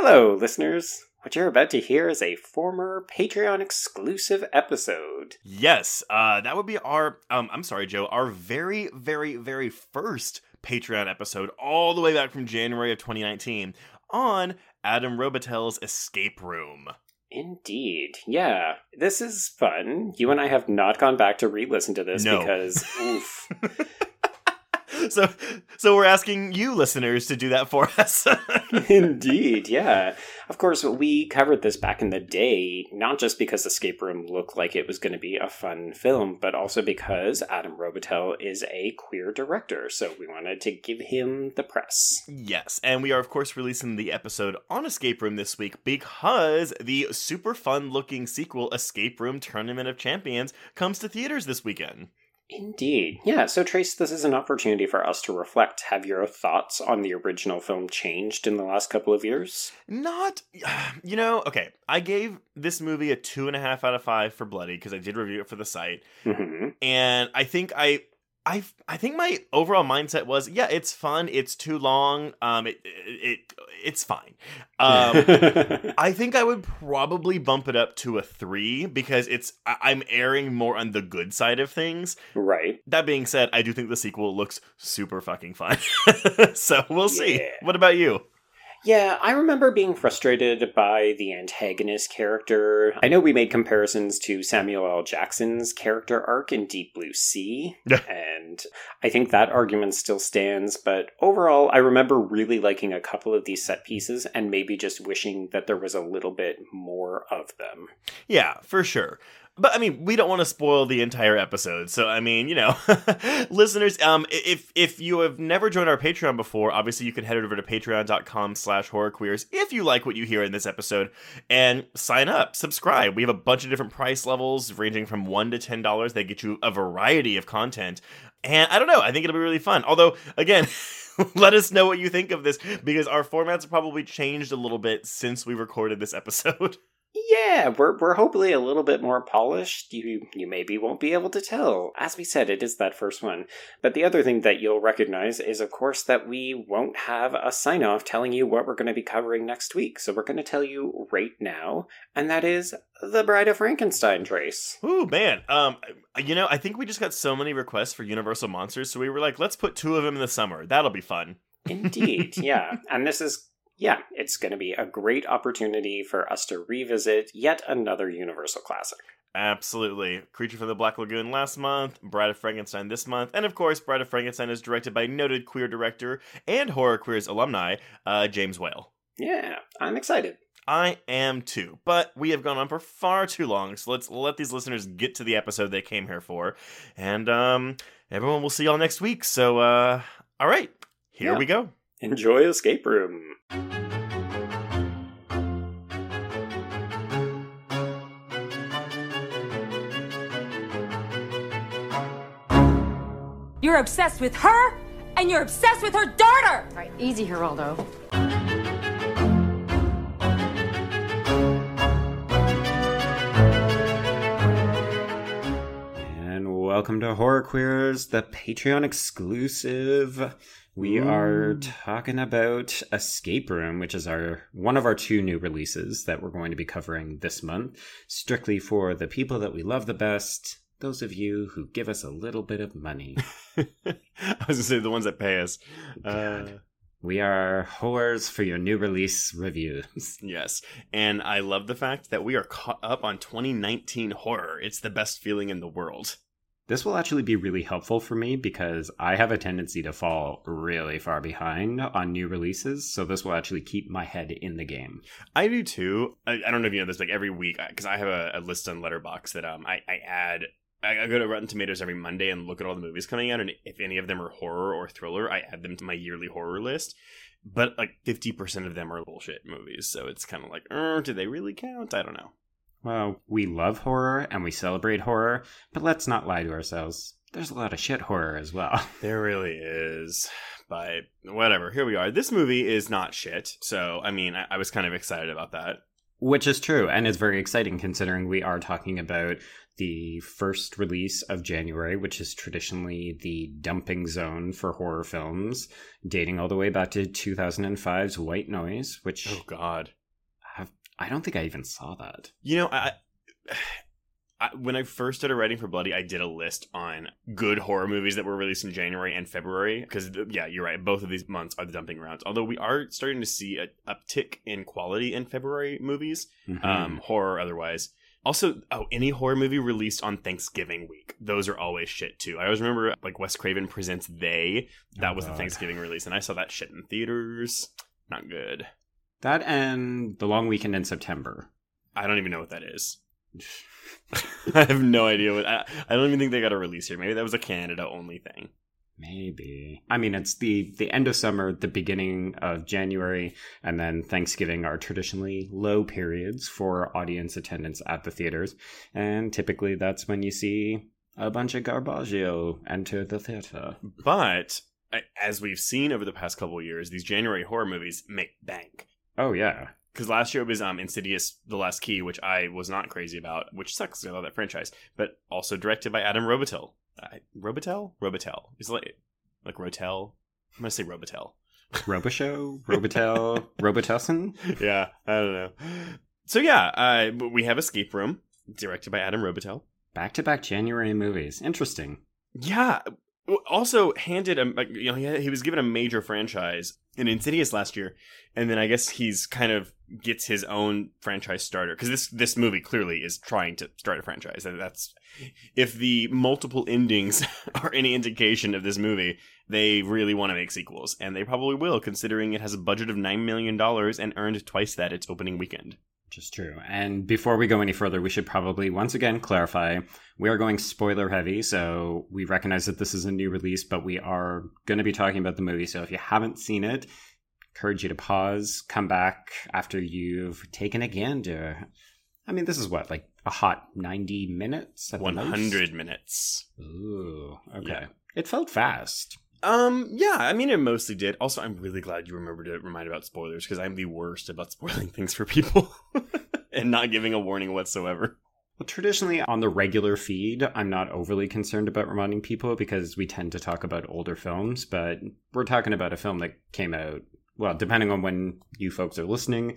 Hello, listeners. What you're about to hear is a former Patreon exclusive episode. Yes, uh, that would be our. Um, I'm sorry, Joe. Our very, very, very first Patreon episode, all the way back from January of 2019, on Adam Robitel's Escape Room. Indeed. Yeah. This is fun. You and I have not gone back to re listen to this No. because, oof. So, so we're asking you listeners to do that for us. Indeed, yeah. Of course, we covered this back in the day, not just because Escape Room looked like it was going to be a fun film, but also because Adam Robitel is a queer director, so we wanted to give him the press. Yes, and we are of course releasing the episode on Escape Room this week because the super fun looking sequel Escape Room Tournament of Champions comes to theaters this weekend. Indeed. Yeah, so Trace, this is an opportunity for us to reflect. Have your thoughts on the original film changed in the last couple of years? Not, you know, okay. I gave this movie a two and a half out of five for Bloody because I did review it for the site, hmm and I think I, I, I think my overall mindset was, yeah, it's fun. It's too long. Um, it, it, it it's fine. Um, I think I would probably bump it up to a three because it's I- I'm erring more on the good side of things. right. That being said, I do think the sequel looks super fucking fun. so we'll see. Yeah. What about you? Yeah, I remember being frustrated by the antagonist character. I know we made comparisons to Samuel L. Jackson's character arc in Deep Blue Sea, and I think that argument still stands, but overall, I remember really liking a couple of these set pieces and maybe just wishing that there was a little bit more of them. Yeah, for sure. But I mean, we don't want to spoil the entire episode. So I mean, you know, listeners, um, if if you have never joined our Patreon before, obviously you can head over to patreon.com slash horrorqueers if you like what you hear in this episode and sign up, subscribe. We have a bunch of different price levels ranging from one to ten dollars. They get you a variety of content. And I don't know, I think it'll be really fun. Although, again, let us know what you think of this because our formats have probably changed a little bit since we recorded this episode. Yeah, we're we're hopefully a little bit more polished. You you maybe won't be able to tell. As we said, it is that first one. But the other thing that you'll recognize is of course that we won't have a sign off telling you what we're going to be covering next week. So we're going to tell you right now, and that is The Bride of Frankenstein Trace. Ooh, man. Um, you know, I think we just got so many requests for Universal Monsters, so we were like, let's put two of them in the summer. That'll be fun. Indeed, yeah. And this is yeah, it's going to be a great opportunity for us to revisit yet another Universal classic. Absolutely. Creature from the Black Lagoon last month, Bride of Frankenstein this month, and of course, Bride of Frankenstein is directed by noted queer director and Horror Queers alumni, uh, James Whale. Yeah, I'm excited. I am too, but we have gone on for far too long, so let's let these listeners get to the episode they came here for. And um everyone will see y'all next week. So uh all right, here Yeah. we go. Enjoy Escape Room. You're obsessed with her, and you're obsessed with her daughter! All right, easy, Geraldo. And welcome to Horror Queers, the Patreon exclusive. We are talking about Escape Room, which is our one of our two new releases that we're going to be covering this month, strictly for the people that we love the best, those of you who give us a little bit of money. I was gonna say the ones that pay us. Uh, we are whores for your new release reviews. yes, and I love the fact that we are caught up on 2019 horror. It's the best feeling in the world. This will actually be really helpful for me because I have a tendency to fall really far behind on new releases. So this will actually keep my head in the game. I do too. I, I don't know if you know this. Like every week, because I have a, a list on Letterboxd that um I, I add. I, I go to Rotten Tomatoes every Monday and look at all the movies coming out, and if any of them are horror or thriller, I add them to my yearly horror list. But like fifty percent of them are bullshit movies, so it's kind of like, er, do they really count? I don't know. Well, we love horror and we celebrate horror, but let's not lie to ourselves. There's a lot of shit horror as well. There really is. But whatever, here we are. This movie is not shit. So, I mean, I, I was kind of excited about that. Which is true, and it's very exciting considering we are talking about the first release of January, which is traditionally the dumping zone for horror films, dating all the way back to 2005's White Noise, which Oh God. I don't think I even saw that. You know, I, I when I first started writing for Bloody, I did a list on good horror movies that were released in January and February because yeah, you're right. Both of these months are the dumping grounds. Although we are starting to see an uptick in quality in February movies, Mhm. um, horror otherwise. Also, oh, any horror movie released on Thanksgiving week, those are always shit too. I always remember like Wes Craven presents They. That Oh, was the Thanksgiving release, and I saw that shit in theaters. Not good. That and the long weekend in September. I don't even know what that is. I have no idea what. I, I don't even think they got a release here. Maybe that was a Canada only thing. Maybe. I mean, it's the the end of summer, the beginning of January, and then Thanksgiving are traditionally low periods for audience attendance at the theaters, and typically that's when you see a bunch of Garbaggio enter the theater. But as we've seen over the past couple of years, these January horror movies make bank. Oh yeah, Because last year it was um, Insidious: The Last Key, which I was not crazy about, which sucks. I love that franchise, but also directed by Adam Robitel. Uh, Robitel, Robitel. Is like like Rotel. I'm gonna say Robitel. Roboshow, Robitel, Robitussin. yeah, I don't know. So yeah, uh, we have Escape Room, directed by Adam Robitel. Back to back January movies. Interesting. Yeah. Also handed like, you know, he, he was given a major franchise in Insidious last year, and then I guess he's kind of gets his own franchise starter because this this movie clearly is trying to start a franchise. That's if the multiple endings are any indication of this movie, they really want to make sequels, and they probably will, considering it has a budget of nine million dollars and earned twice that its opening weekend. Which is true. And before we go any further, we should probably once again clarify we are going spoiler heavy. So we recognize that this is a new release, but we are going to be talking about the movie. So if you haven't seen it, encourage you to pause, come back after you've taken a gander. I mean, this is what, like a hot 90 minutes? at the most? hundred minutes. Ooh, okay. Yeah. It felt fast. Um, yeah, I mean, it mostly did. Also, I'm really glad you remembered to remind about spoilers because I'm the worst about spoiling things for people and not giving a warning whatsoever. Well, traditionally on the regular feed, I'm not overly concerned about reminding people because we tend to talk about older films, but we're talking about a film that came out, well, depending on when you folks are listening,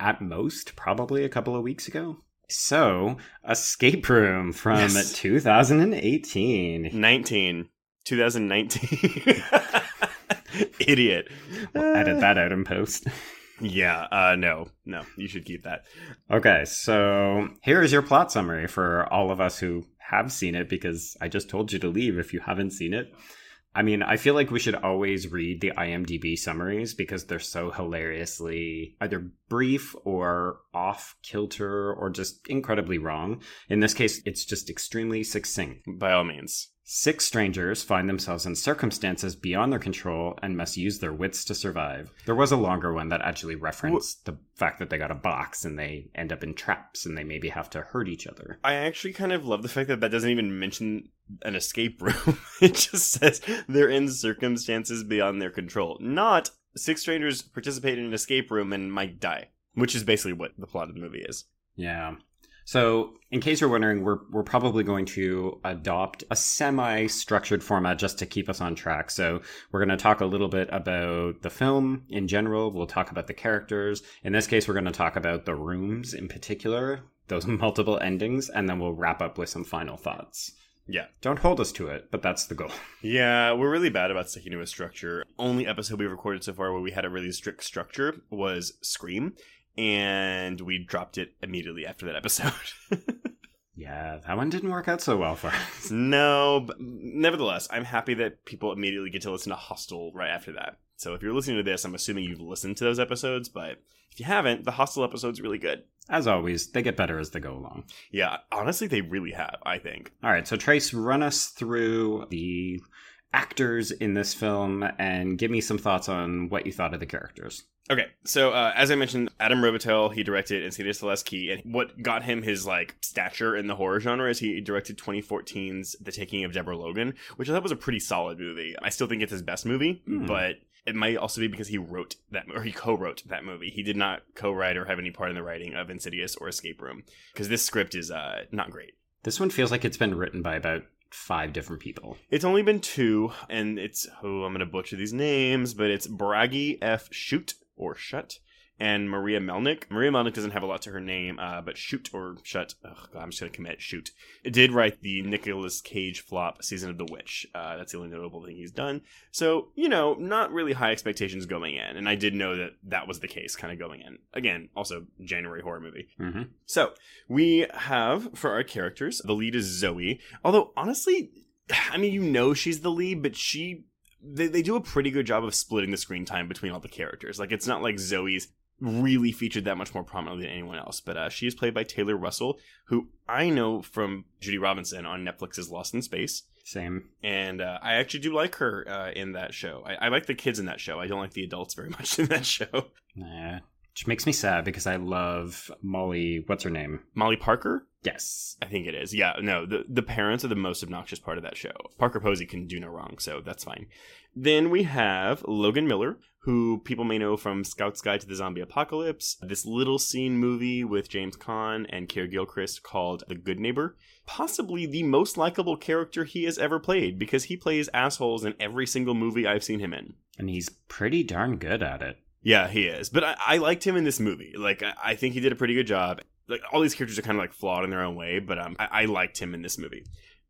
at most, probably a couple of weeks ago. So, Escape Room from Yes. 2018. 19, 2019. Idiot. We'll edit that out in post. Yeah, uh, no, no, you should keep that. Okay, so here is your plot summary for all of us who have seen it because I just told you to leave if you haven't seen it. I mean, I feel like we should always read the IMDb summaries because they're so hilariously either brief or off kilter or just incredibly wrong. In this case, it's just extremely succinct. By all means. Six strangers find themselves in circumstances beyond their control and must use their wits to survive. There was a longer one that actually referenced the fact that they got a box and they end up in traps and they maybe have to hurt each other. I actually kind of love the fact that that doesn't even mention an escape room. it just says they're in circumstances beyond their control. Not six strangers participate in an escape room and might die, which is basically what the plot of the movie is. Yeah. So, in case you're wondering, we're we're probably going to adopt a semi-structured format just to keep us on track. So, we're going to talk a little bit about the film in general. We'll talk about the characters. In this case, we're going to talk about the rooms in particular, those multiple endings, and then we'll wrap up with some final thoughts. Yeah. Don't hold us to it, but that's the goal. Yeah, we're really bad about sticking to a structure. Only episode we've recorded so far where we had a really strict structure was Scream, and we dropped it immediately after that episode. Yeah, that one didn't work out so well for us. no, but nevertheless, I'm happy that people immediately get to listen to Hostel right after that. So if you're listening to this, I'm assuming you've listened to those episodes, but if you haven't, the Hostel episode's really good. As always, they get better as they go along. Yeah, honestly, they really have, I think. All right, so Trace, run us through the actors in this film and give me some thoughts on what you thought of the characters. Okay, so uh, as I mentioned, Adam Robitel he directed Insidious: The Last Key, and what got him his like stature in the horror genre is he directed 2014's The Taking of Deborah Logan, which I thought was a pretty solid movie. I still think it's his best movie, Hmm. but it might also be because he wrote that or he co-wrote that movie. He did not co-write or have any part in the writing of Insidious or Escape Room because this script is uh, not great. This one feels like it's been written by about five different people. It's only been two, and it's oh, I'm gonna butcher these names, but it's Bragi F. Shoot or Shut and Maria Melnik. Maria Melnik doesn't have a lot to her name, uh, but Shoot or Shut, oh God, I'm just gonna commit Shoot. It did write the Nicolas Cage flop Season of the Witch. Uh, that's the only notable thing he's done. So you know, not really high expectations going in, and I did know that that was the case, kind of going in. Again, also January horror movie. Mm-hmm. So we have for our characters, the lead is Zoe. Although honestly, I mean, you know she's the lead, but she they, they do a pretty good job of splitting the screen time between all the characters. Like it's not like Zoe's really featured that much more prominently than anyone else. But uh, she is played by Taylor Russell, who I know from Judy Robinson on Netflix's Lost in Space. Same. And uh, I actually do like her uh, in that show. I, I like the kids in that show. I don't like the adults very much in that show. Nah. Which makes me sad because I love Molly. What's her name? Molly Parker? Yes. I think it is. Yeah, no, the, the parents are the most obnoxious part of that show. Parker Posey can do no wrong, so that's fine. Then we have Logan Miller, who people may know from Scout's Guide to the Zombie Apocalypse, this little seen movie with James Caan and Keir Gilchrist called The Good Neighbor. Possibly the most likable character he has ever played because he plays assholes in every single movie I've seen him in. And he's pretty darn good at it. Yeah, he is. But I, I liked him in this movie. Like, I, I think he did a pretty good job. Like, all these characters are kind of like flawed in their own way, but um, I, I liked him in this movie.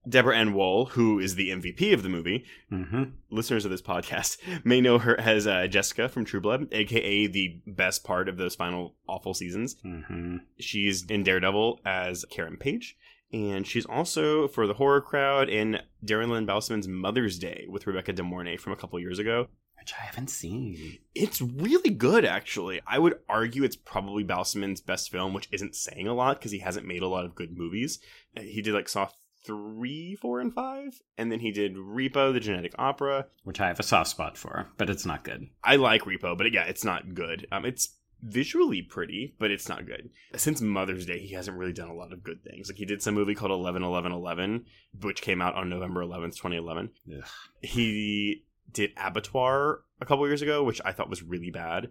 Deborah Ann Woll, who is the MVP of the movie, Mm-hmm. listeners of this podcast may know her as uh, Jessica from True Blood, aka the best part of those final awful seasons. Mm-hmm. She's in Daredevil as Karen Page, and she's also for the horror crowd in Darren Lynn Bousman's Mother's Day with Rebecca De Mornay from a couple years ago. Which I haven't seen. It's really good, actually. I would argue it's probably Bousman's best film, which isn't saying a lot because he hasn't made a lot of good movies. Uh, He did like Saw three, four, and five, and then he did Repo, the Genetic Opera. Which I have a soft spot for, but it's not good. I like Repo, but yeah, it's not good. Um, it's visually pretty, but it's not good. Since Mother's Day, he hasn't really done a lot of good things. Like he did some movie called Eleven Eleven Eleven, which came out on November eleventh, twenty eleven. Ugh. He did Abattoir a couple years ago, which I thought was really bad.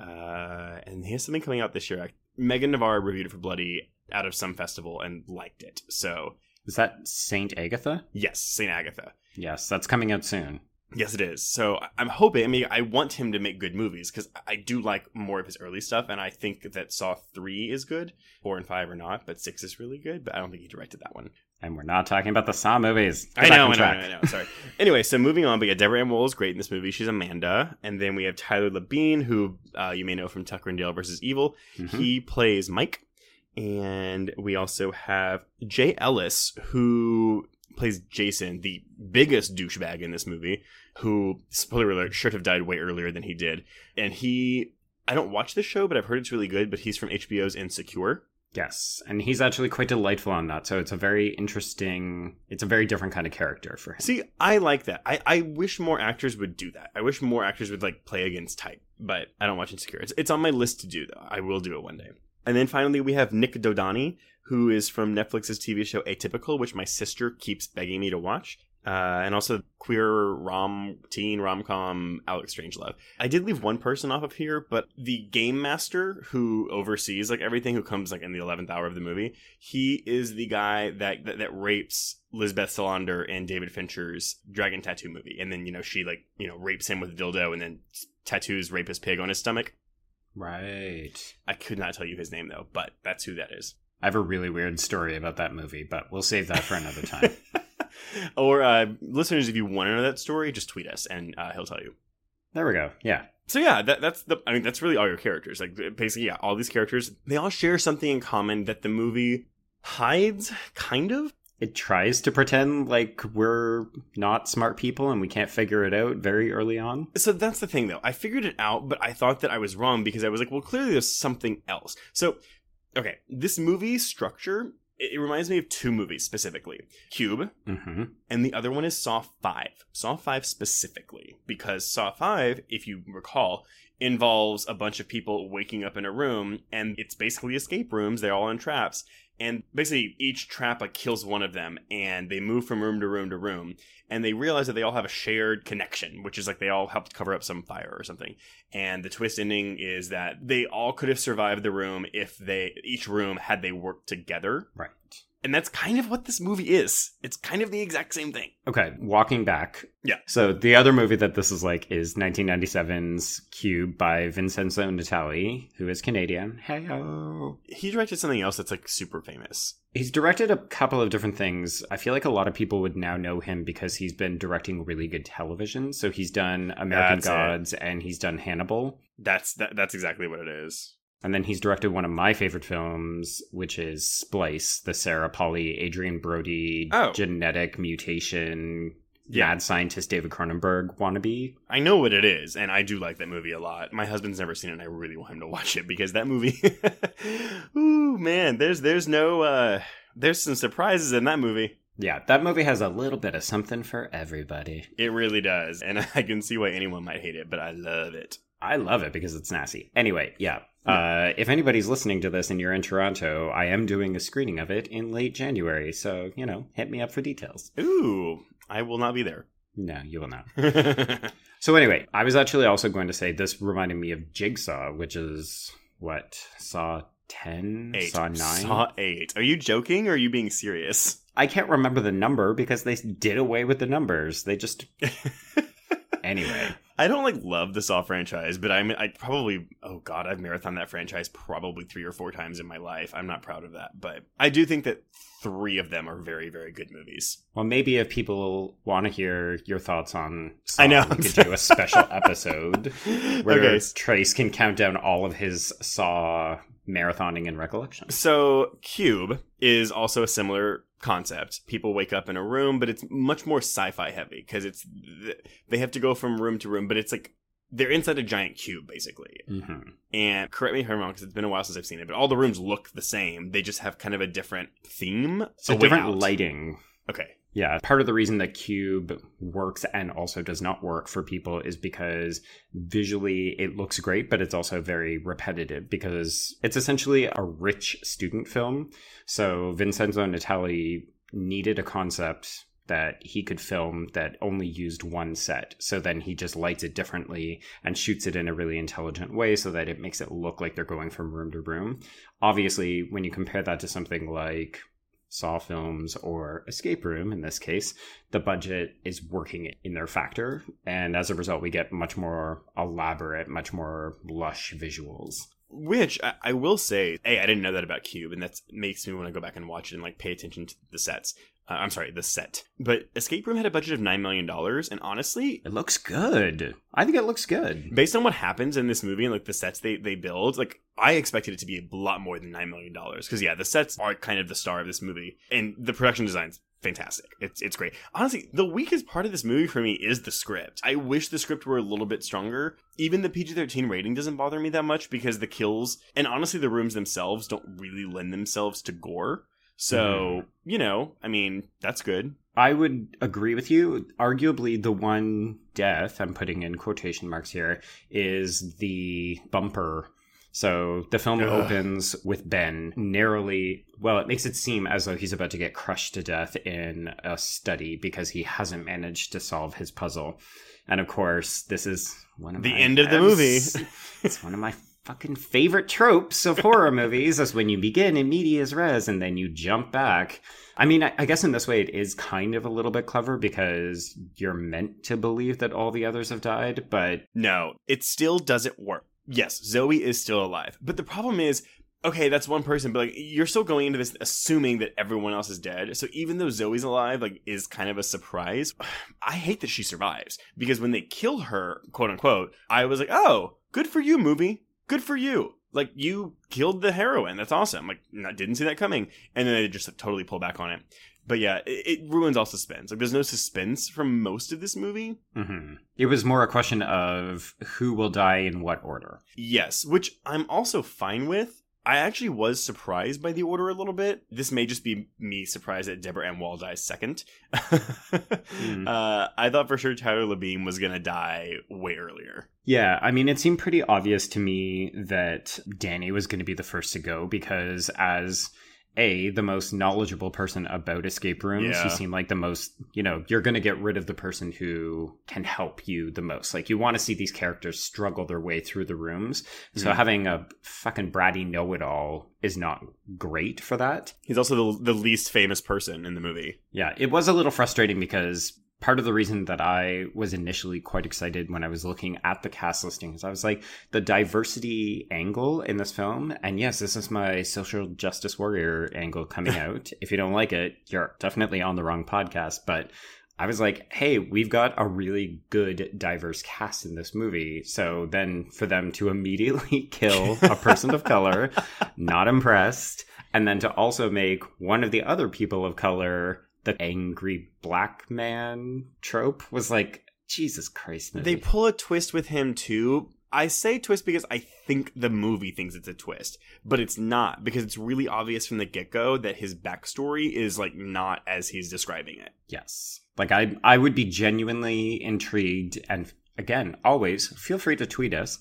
Uh, and he has something coming out this year. Megan Navarre reviewed it for Bloody out of some festival and liked it. So Is that Saint Agatha? yes, Saint Agatha. Yes, that's coming out soon. Yes, it is. So I'm hoping. I mean, I want him to make good movies because I do like more of his early stuff, and I think that Saw three is good. Four and five are not, but six is really good. But I don't think he directed that one. And we're not talking about the Saw movies. I know, I know. I know, I know. Sorry. anyway, so moving on, but yeah, Deborah Ann Woll is great in this movie. She's Amanda, and then we have Tyler Labine, who uh, you may know from Tucker and Dale versus Evil. Mhm. He plays Mike, and we also have Jay Ellis, who plays Jason, the biggest douchebag in this movie, who spoiler alert should have died way earlier than he did, and he. I don't watch this show, but I've heard it's really good. But he's from HBO's Insecure. Yes, and he's actually quite delightful on that. So it's a very interesting. It's a very different kind of character for him. See, I like that. I, I wish more actors would do that. I wish more actors would like play against type, but I don't watch Insecure. It's, it's on my list to do though. I will do it one day. And then finally, we have Nik Dodani, who is from Netflix's TV show Atypical, which my sister keeps begging me to watch. Uh, and also queer rom teen rom com Alex Strangelove. I did leave one person off of here, but the game master who oversees like everything, who comes like in the eleventh hour of the movie, he is the guy that that, that rapes Lisbeth Salander in David Fincher's Dragon Tattoo movie, and then you know she like you know rapes him with a dildo, and then tattoos rapist pig on his stomach. Right. I could not tell you his name though, but that's who that is. I have a really weird story about that movie, but we'll save that for another time. or uh, listeners, if you want to know that story, just tweet us and uh, he'll tell you. there we go. Yeah. So yeah, that, that's the. I mean, that's really all your characters. Like basically, yeah, all these characters they all share something in common that the movie hides, kind of. It tries to pretend like we're not smart people and we can't figure it out very early on. So that's the thing, though. I figured it out, but I thought that I was wrong because I was like, well, clearly there's something else. So, okay, this movie structure it, reminds me of two movies specifically: Cube, Mm-hmm. and the other one is Saw 5. Saw 5 specifically, because Saw 5, if you recall, involves a bunch of people waking up in a room, and it's basically escape rooms. They're all in traps. And basically, each trap like kills one of them, and they move from room to room to room. And they realize that they all have a shared connection, which is like they all helped cover up some fire or something. And the twist ending is that they all could have survived the room if they each room had they worked together. Right. And that's kind of what this movie is. It's kind of the exact same thing. Okay, walking back. Yeah. So the other movie that this is like is 1997's Cube by Vincenzo Natali, who is Canadian. Hey He directed something else that's like super famous. He's directed a couple of different things. I feel like a lot of people would now know him because he's been directing really good television. So he's done American That's it. Gods and he's done Hannibal. That's that, that's exactly what it is. And then he's directed one of my favorite films, which is Splice, the Sarah Polley, Adrien Brody Oh. genetic mutation, Yeah. mad scientist David Cronenberg wannabe. I know what it is, and I do like that movie a lot. My husband's never seen it, and I really want him to watch it because that movie. Ooh man, there's there's no uh there's some surprises in that movie. Yeah, that movie has a little bit of something for everybody. It really does, and I can see why anyone might hate it, but I love it. I love it because it's nasty. Anyway, yeah. Uh, if anybody's listening to this and you're in Toronto, I am doing a screening of it in late January. So, you know, hit me up for details. Ooh, I will not be there. No, you will not. So, anyway, I was actually also going to say this reminded me of Jigsaw, which is what? Saw 10? eight. Saw 9? Saw eight. Are you joking or are you being serious? I can't remember the number because they did away with the numbers. They just. Anyway. I don't like love the Saw franchise, but I'm I probably oh god, I've marathon that franchise probably three or four times in my life. I'm not proud of that, but I do think that three of them are very very good movies. Well, maybe if people want to hear your thoughts on Saw, I know. we could do a special episode where okay, Trace can count down all of his Saw marathoning and recollections. so Cube is also a similar concept. People wake up in a room, but it's much more sci-fi heavy because it's they have to go from room to room, but it's like they're inside a giant cube basically. Mm-hmm. And correct me if I'm wrong because it's been a while since I've seen it, but all the rooms look the same. They just have kind of a different theme. So A different out. lighting. Okay. Yeah, part of the reason that Cube works and also does not work for people is because visually it looks great, but it's also very repetitive because it's essentially a rich student film. So Vincenzo Natali needed a concept that he could film that only used one set. So then he just lights it differently and shoots it in a really intelligent way so that it makes it look like they're going from room to room. Obviously, when you compare that to something like Saw films or Escape Room in this case, the budget is working in their factor. And as a result, we get much more elaborate, much more lush visuals. Which I, I will say, hey, I didn't know that about Cube, and that makes me want to go back and watch it and like pay attention to the sets. Uh, I'm sorry, the set. But Escape Room had a budget of nine million dollars, and honestly, It looks good. I think it looks good. based on what happens in this movie and like the sets they they build, like I expected it to be a lot more than nine million dollars. Because yeah, the sets are kind of the star of this movie, and the production design's fantastic. It's it's great. Honestly, the weakest part of this movie for me is the script. I wish the script were a little bit stronger. Even the PG-13 rating doesn't bother me that much because the kills and honestly the rooms themselves don't really lend themselves to gore. Mm-hmm. So, you know, I mean, that's good. I would agree with you. Arguably, the one death, I'm putting in quotation marks here, is the bumper. So the film Ugh. opens with Ben narrowly, well, it makes it seem as though he's about to get crushed to death in a study because he hasn't managed to solve his puzzle. And of course, this is one of The end of the movie. it's one of my fucking favorite tropes of horror movies is when you begin in medias res and then you jump back. I mean, I, I guess in this way it is kind of a little bit clever because you're meant to believe that all the others have died, but No, it still doesn't work. Yes, Zoe is still alive. But the problem is, okay, that's one person, but like you're still going into this assuming that everyone else is dead. So even though Zoe's alive, like is kind of a surprise. I hate that she survives because when they kill her, quote unquote, I was like, "Oh, good for you, movie. Good for you." Like you killed the heroine. That's awesome. Like I didn't see that coming. And then they just like, totally pull back on it. But yeah, it, it ruins all suspense. Like there's no suspense from most of this movie. mhm. it was more a question of who will die in what order. Yes, which I'm also fine with. I actually was surprised by the order a little bit. This may just be me surprised that Deborah Ann Woll dies second. Hmm. uh, I thought for sure Tyler Labine was gonna die way earlier. Yeah, I mean, it seemed pretty obvious to me that Danny was going to be the first to go because, as a the most knowledgeable person about escape rooms, Yeah. he seemed like the most. You know, you're going to get rid of the person who can help you the most. Like, you want to see these characters struggle their way through the rooms. So Mhm. having a fucking bratty know-it-all is not great for that. He's also the, the least famous person in the movie. Yeah, it was a little frustrating because part of the reason that I was initially quite excited when I was looking at the cast listing listings, I was like, the diversity angle in this film, and yes, this is my social justice warrior angle coming out. if you don't like it, you're definitely on the wrong podcast, but I was like, hey, we've got a really good diverse cast in this movie. So then for them to immediately kill a person of color, not impressed. And then to also make one of the other people of color the angry black man trope was like, Jesus Christ. movie. They pull a twist with him too. I say twist because I think the movie thinks it's a twist, but it's not because it's really obvious from the get go that his backstory is like not as he's describing it. Yes. Like I I would be genuinely intrigued and again, always feel free to tweet us.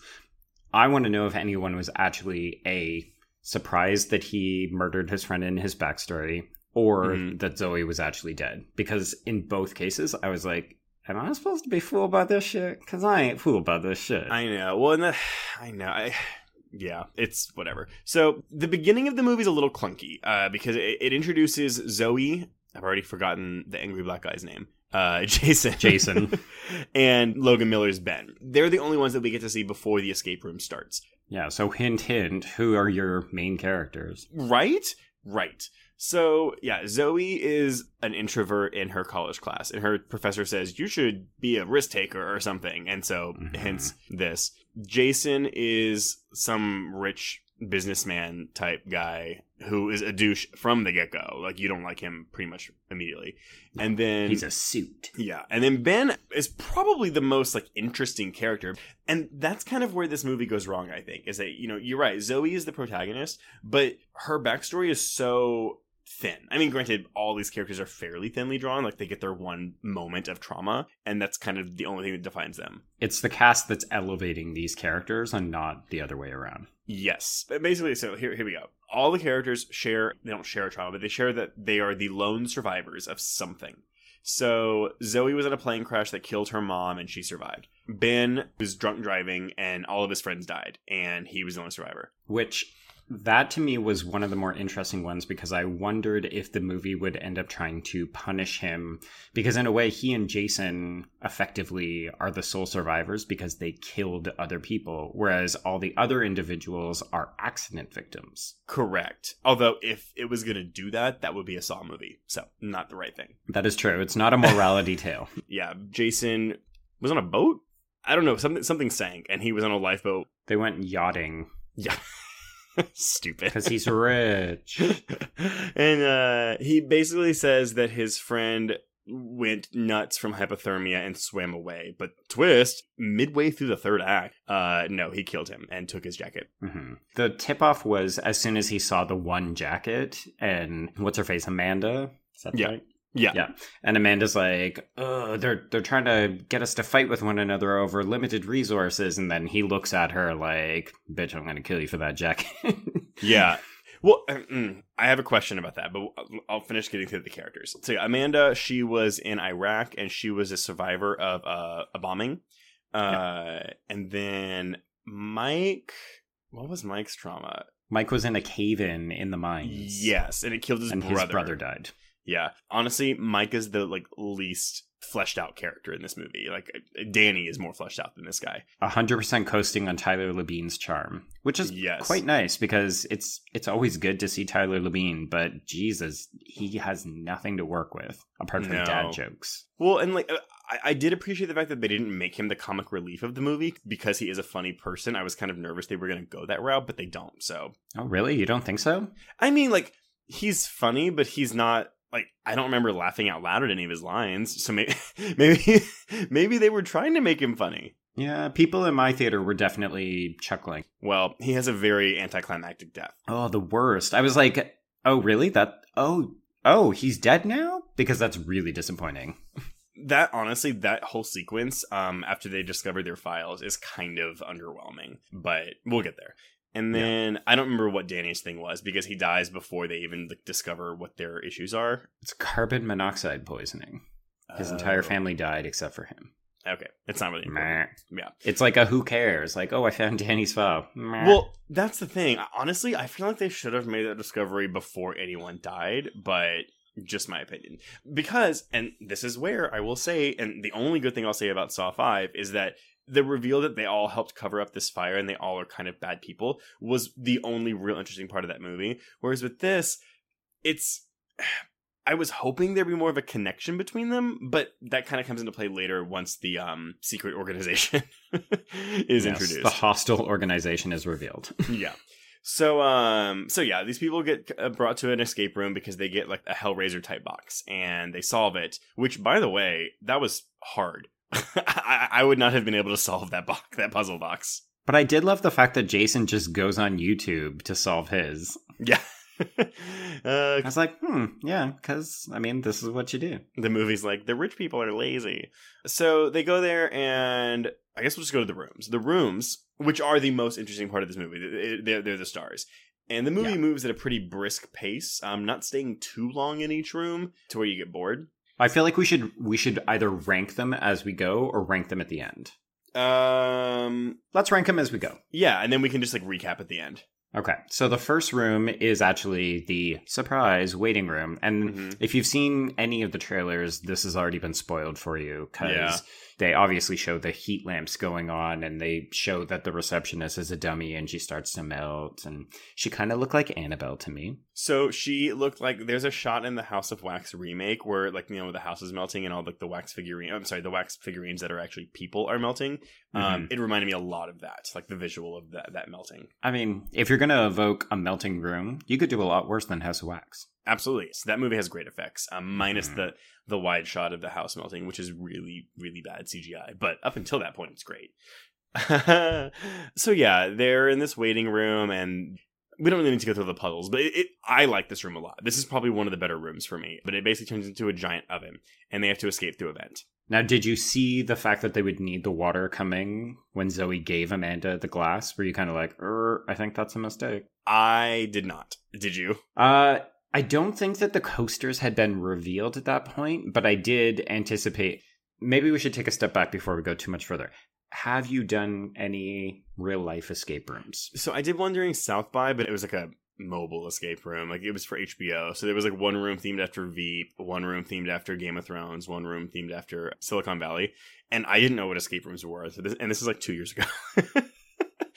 I want to know if anyone was actually a surprised that he murdered his friend in his backstory or Mhm. that Zoe was actually dead. Because in both cases I was like, Am I supposed to be fooled by this shit? Because I ain't fooled by this shit. I know. Well, the, I know. I, yeah, it's whatever. So the beginning of the movie is a little clunky uh, because it, it introduces Zoe. I've already forgotten the angry black guy's name. Uh, Jason. Jason. and Logan Miller's Ben. They're the only ones that we get to see before the escape room starts. yeah, so hint hint, who are your main characters? Right? Right. So, yeah, Zoe is an introvert in her college class, and her professor says, You should be a risk taker or something. And so, Mhm. hence this. Jason is some rich businessman type guy who is a douche from the get go. Like, you don't like him pretty much immediately. And then. He's a suit. Yeah, and then Ben is probably the most like interesting character, and that's kind of where this movie goes wrong. I think is that you know you're right. Zoe is the protagonist, but her backstory is so thin. I mean, granted, all these characters are fairly thinly drawn. Like they get their one moment of trauma, and that's kind of the only thing that defines them. It's the cast that's elevating these characters and not the other way around. Yes. Basically, so here, here we go. All the characters share, they don't share a trauma, but they share that they are the lone survivors of something. So Zoe was in a plane crash that killed her mom and she survived. Ben was drunk driving and all of his friends died and he was the only survivor. Which that to me was one of the more interesting ones because I wondered if the movie would end up trying to punish him because in a way he and Jason effectively are the sole survivors because they killed other people whereas all the other individuals are accident victims. Correct. Although if it was going to do that, that would be a Saw movie. So not the right thing. That is true. It's not a morality tale. Yeah. Jason was on a boat? I don't know. Something, something sank and he was on a lifeboat. They went yachting Yeah. Stupid. because he's rich. and uh, he basically says that his friend went nuts from hypothermia and swam away. But twist, midway through the third act, uh, no, he killed him and took his jacket. hmm The tip off was as soon as he saw the one jacket and what's her face, Amanda. Is that Yeah. right? Yeah. Yeah. And Amanda's like, oh, they're they're trying to get us to fight with one another over limited resources. And then he looks at her like, bitch, I'm gonna kill you for that jacket. Yeah. Well, uh, mm, I have a question about that, but I'll- I'll finish getting through the characters. So, yeah, Amanda, she was in Iraq and she was a survivor of uh, a bombing. Uh, And then Mike, what was Mike's trauma? Mike was in a cave in in the mines. Yes, and it killed his and brother. his brother died. Yeah, honestly, Mike is the like least fleshed out character in this movie. Like Danny is more fleshed out than this guy. hundred percent coasting on Tyler Labine's charm, which is Yes. quite nice because it's it's always good to see Tyler Labine, but Jesus, he has nothing to work with apart from No. dad jokes. Well, and like I, I did appreciate the fact that they didn't make him the comic relief of the movie because he is a funny person. I was kind of nervous they were going to go that route, but they don't. So Oh, really? You don't think so? I mean, like he's funny, but he's not. Like I don't remember laughing out loud at any of his lines, so maybe maybe maybe they were trying to make him funny. Yeah, people in my theater were definitely chuckling. Well, he has a very anticlimactic death. Oh, the worst. I was like, oh, really? That, oh, oh, he's dead now? Because that's really disappointing. That honestly, that whole sequence, um, after they discover their files, is kind of underwhelming. But we'll get there. And then I don't remember what Danny's thing was because he dies before they even like, discover what their issues are. It's carbon monoxide poisoning. His entire Oh. family died except for him. Okay, it's not really Meh. important. Yeah. It's like a who cares? Like, oh, I found Danny's file. Meh. Well, that's the thing. Honestly, I feel like they should have made that discovery before anyone died, but just my opinion. Because, and this is where I will say, and the only good thing I'll say about Saw 5 is that the reveal that they all helped cover up this fire and they all are kind of bad people was the only real interesting part of that movie. Whereas with this, it's. I was hoping there'd be more of a connection between them, but that kind of comes into play later once the um, secret organization is Yes, introduced The hostile organization is revealed. yeah. So um so yeah, these people get uh, brought to an escape room because they get like a Hellraiser type box and they solve it, which by the way, that was hard. I, I would not have been able to solve that box, that puzzle box. but I did love the fact that Jason just goes on YouTube to solve his. Yeah. uh, I was like, hmm, yeah, because, I mean, this is what you do. the movie's like the rich people are lazy. So they go there and I guess we'll just go to the rooms. The rooms, which are the most interesting part of this movie, they- they're, they're the stars. And the movie Yeah. moves at a pretty brisk pace, um, not staying too long in each room to where you get bored. I feel like we should we should either rank them as we go or rank them at the end. Um, Let's rank them as we go. yeah, and then we can just like recap at the end. Okay, so the first room is actually the surprise waiting room. And Mhm. if you've seen any of the trailers, this has already been spoiled for you because Yeah. they obviously show the heat lamps going on and they show that the receptionist is a dummy and she starts to melt. And she kind of looked like Annabelle to me. So she looked like there's a shot in the House of Wax remake where like you know the house is melting and all like the wax figurine. I'm sorry, the wax figurines that are actually people are melting. Um, it reminded me a lot of that, like the visual of that that melting. I mean, if you're going to evoke a melting room, you could do a lot worse than House of Wax. Absolutely. So that movie has great effects, um, minus Mhm. the the wide shot of the house melting, which is really really bad CGI. But up until that point, it's great. so yeah, they're in this waiting room, and we don't really need to go through the puzzles, but it, it, I like this room a lot. This is probably one of the better rooms for me. But it basically turns into a giant oven, and they have to escape through a vent. Now, did you see the fact that they would need the water coming when Zoe gave Amanda the glass? Were you kind of like, er, I think that's a mistake? I did not. Did you? Uh, I don't think that the coasters had been revealed at that point, but I did anticipate. Maybe we should take a step back before we go too much further. Have you done any real life escape rooms? So I did one during South by, but it was like a mobile escape room. Like it was for HBO. So there was like one room themed after Veep, one room themed after Game of Thrones, one room themed after Silicon Valley. And I didn't know what escape rooms were. So this, and this is like two years ago.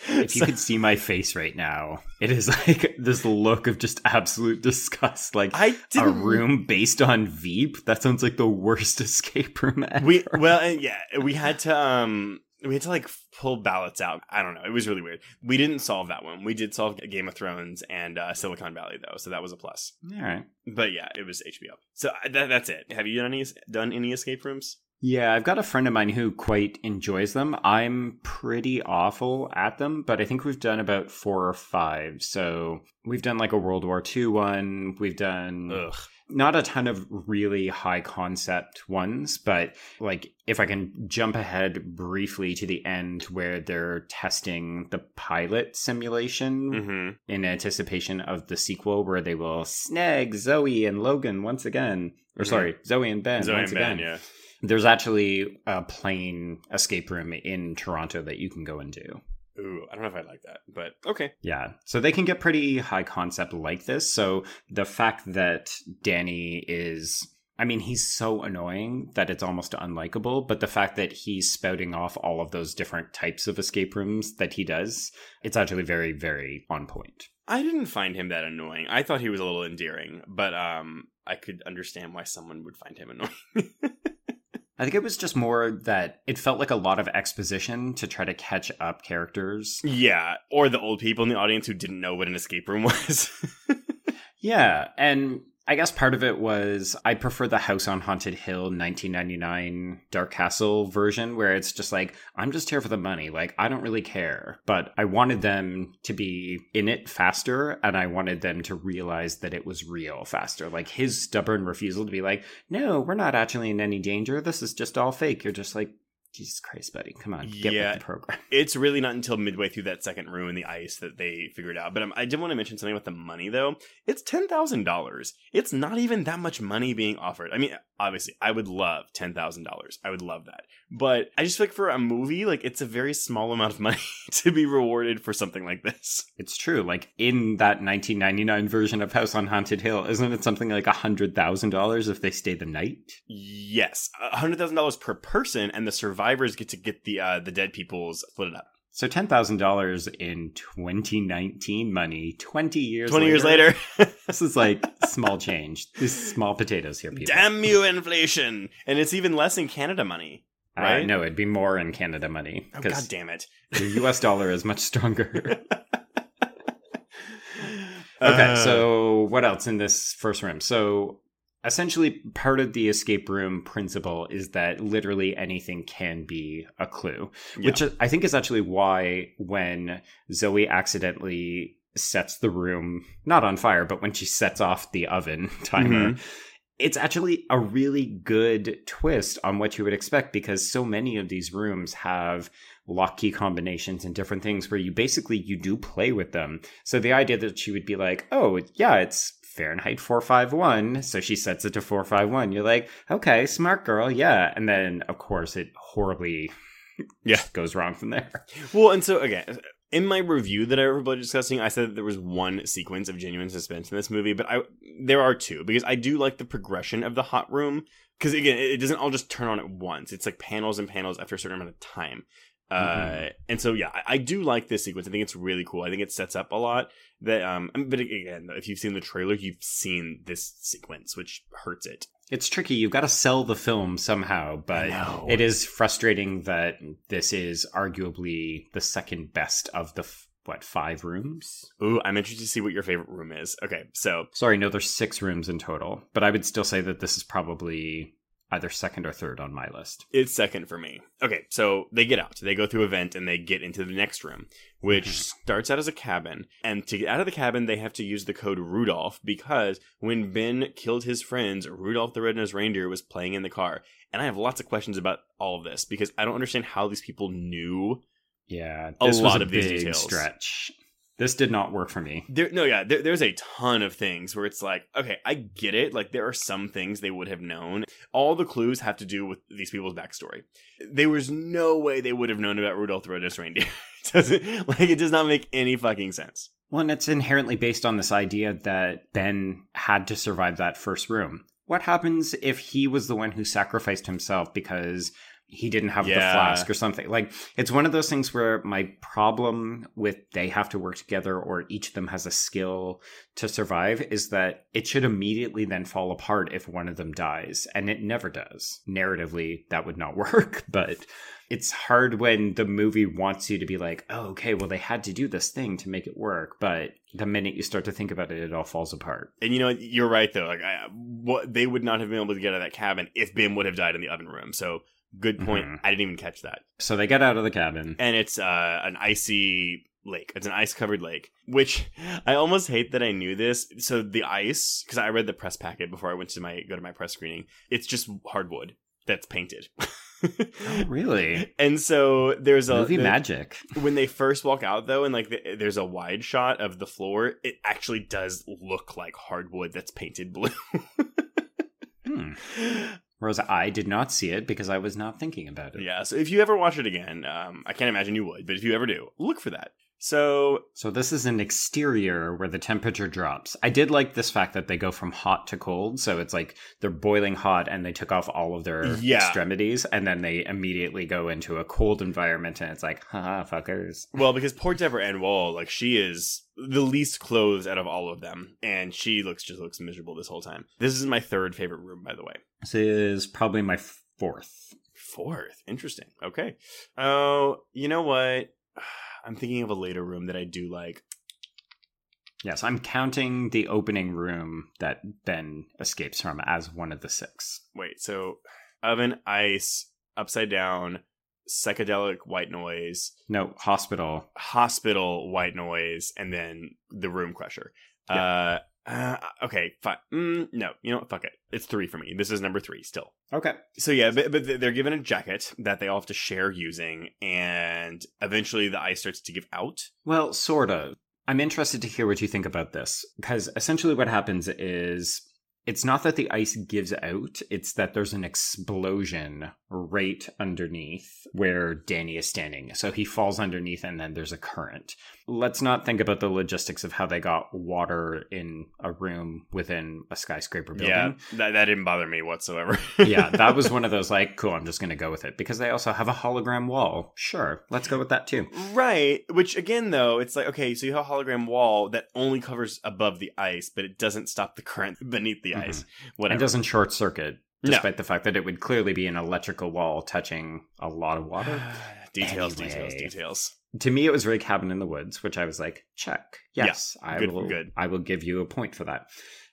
If you So- could see my face right now, it is like this look of just absolute disgust. Like I a didn't room based on Veep. That sounds like the worst escape room ever. We well, yeah, we had to um we had to like pull ballots out. I don't know. It was really weird. We didn't solve that one. We did solve Game of Thrones and uh, Silicon Valley though, so that was a plus. All right. But yeah, it was HBO. So uh, that, that's it. Have you done any done any escape rooms? Yeah, I've got a friend of mine who quite enjoys them. I'm pretty awful at them, but I think we've done about four or five. So we've done like a World War II one. We've done Ugh. Not a ton of really high concept ones, but like if I can jump ahead briefly to the end where they're testing the pilot simulation Mm-hmm. in anticipation of the sequel where they will snag Zoe and Logan once again. Or Mhm. sorry, Zoe and Ben Zoe once and Ben, again. yeah. There's actually a plane escape room in Toronto that you can go into. Ooh, I don't know if I like that, but okay. Yeah. So they can get pretty high concept like this. So the fact that Danny is I mean, he's so annoying that it's almost unlikable, but the fact that he's spouting off all of those different types of escape rooms that he does, it's actually very, very on point. I didn't find him that annoying. I thought he was a little endearing, but um, I could understand why someone would find him annoying. I think it was just more that it felt like a lot of exposition to try to catch up characters. yeah, or the old people in the audience who didn't know what an escape room was. Yeah, and I guess part of it was I prefer the House on Haunted Hill 1999 Dark Castle version where it's just like, I'm just here for the money. Like, I don't really care. But I wanted them to be in it faster and I wanted them to realize that it was real faster. Like, his stubborn refusal to be like, no, we're not actually in any danger. This is just all fake. You're just like, Jesus Christ, buddy, come on, get Yeah. with the program. It's really not until midway through that second room in the ice that they figured out. But um, I did want to mention something about the money, though. It's ten thousand dollars. It's not even that much money being offered. I mean, obviously, I would love ten thousand dollars. I would love that. But I just feel like for a movie, like it's a very small amount of money to be rewarded for something like this. It's true. Like in that 1999 version of House on Haunted Hill, isn't it something like $100,000 if they stay the night? Yes, hundred thousand dollars per person, and the survivors get to get the uh, the dead people's split it up. So $10,000 in 2019 money, 20 years Twenty later. years later, This is like small change. This is small potatoes here, people. damn you, inflation! And it's even less in Canada money. Uh, right? no, it'd be more in Canada money Oh god damn it! the US dollar is much stronger. Uh, Okay, so what else in this first room? So essentially, part of the escape room principle is that literally anything can be a clue, which I think is actually why when Zoe accidentally sets the room not on fire, but when she sets off the oven timer. It's actually a really good twist on what you would expect because so many of these rooms have lock key combinations and different things where you basically you do play with them. So the idea that she would be like, "Oh, yeah, it's Fahrenheit 451." So she sets it to 451. You're like, "Okay, smart girl. Yeah." And then of course it horribly Yeah. goes wrong from there. Well, and so again, in my review that I remember discussing, I said that there was one sequence of genuine suspense in this movie, but I there are two because I do like the progression of the hot room because again, it doesn't all just turn on at once. It's like panels and panels after a certain amount of time. Uh, Mhm. and so yeah, I, I do like this sequence. I think it's really cool. I think it sets up a lot. That um, but again, if you've seen the trailer, you've seen this sequence, which hurts it. It's tricky. You've got to sell the film somehow, but it is frustrating that this is arguably the second best of the f- what five rooms. Ooh, I'm interested to see what your favorite room is. Okay, so Sorry, no, there's six rooms in total, but I would still say that this is probably either second or third on my list. It's second for me. Okay, so they get out. They go through a vent and they get into the next room, which mhm. starts out as a cabin. And to get out of the cabin, they have to use the code Rudolph because when Ben killed his friends, Rudolph the Red-Nosed Reindeer was playing in the car. And I have lots of questions about all of this because I don't understand how these people knew. Yeah, A this was lot a of these big details. stretch. This did not work for me. There, no, yeah, there, there's a ton of things where it's like, okay, I get it. Like, there are some things they would have known. All the clues have to do with these people's backstory. There was no way they would have known about Rudolph the Red-Nosed Reindeer. It doesn't like it does not make any fucking sense. Well, and it's inherently based on this idea that Ben had to survive that first room. What happens if he was the one who sacrificed himself because he didn't have the flask or something? Like, it's one of those things where my problem with they have to work together or each of them has a skill to survive is that it should immediately then fall apart if one of them dies. And it never does. Narratively, that would not work, but it's hard when the movie wants you to be like, oh, okay, well, they had to do this thing to make it work. But the minute you start to think about it, it all falls apart. And you know, you're right though. Like, I, what they would not have been able to get out of that cabin if Ben would have died in the oven room. So, good point. Mhm. I didn't even catch that. So they get out of the cabin. and it's uh, an icy lake. It's an ice covered lake, which I almost hate that I knew this. So the ice, because I read the press packet before I went to my go to my press screening. It's just hardwood that's painted. Oh, really? And so there's a Movie the- magic. when they first walk out though, and like the, there's a wide shot of the floor. It actually does look like hardwood that's painted blue. Hmm. Whereas I did not see it because I was not thinking about it. yeah. So if you ever watch it again, um, I can't imagine you would, but if you ever do, look for that. So So this is an exterior where the temperature drops. I did like this fact that they go from hot to cold. So it's like they're boiling hot and they took off all of their Yeah. extremities and then they immediately go into a cold environment and it's like, haha, fuckers. Well, because poor Deborah Ann Woll, like she is the least clothes out of all of them, and she looks just looks miserable this whole time. This is my third favorite room, by the way. This is probably my fourth. Fourth, interesting. Okay. Oh, you know what? I'm thinking of a later room that I do like. Yes, I'm counting the opening room that Ben escapes from as one of the six. Wait, so oven, ice, upside down, psychedelic white noise, No, hospital. hospital white noise, and then the room crusher. Uh, uh, okay, fine. Mm, no, you know what? Fuck it. It's three for me. This is number three still. Okay. So yeah, but, but they're given a jacket that they all have to share using, and eventually the ice starts to give out. Well, sort of. I'm interested to hear what you think about this because essentially what happens is it's not that the ice gives out, it's that there's an explosion right underneath where Danny is standing. So he falls underneath and then there's a current. Let's not think about the logistics of how they got water in a room within a skyscraper building. Yeah, that, that didn't bother me whatsoever. yeah, that was one of those like, cool, I'm just going to go with it because they also have a hologram wall. Sure, let's go with that too. Right. Which again, though, it's like okay, so you have a hologram wall that only covers above the ice, but it doesn't stop the current beneath the Mhm. Mm-hmm. ice. It Whatever. doesn't short circuit, No. despite the fact that it would clearly be an electrical wall touching a lot of water. details, details, Anyway. details. to me, it was very cabin in the woods, which I was like, check. Yeah, Yes, I good- will. good. I will give you a point for that.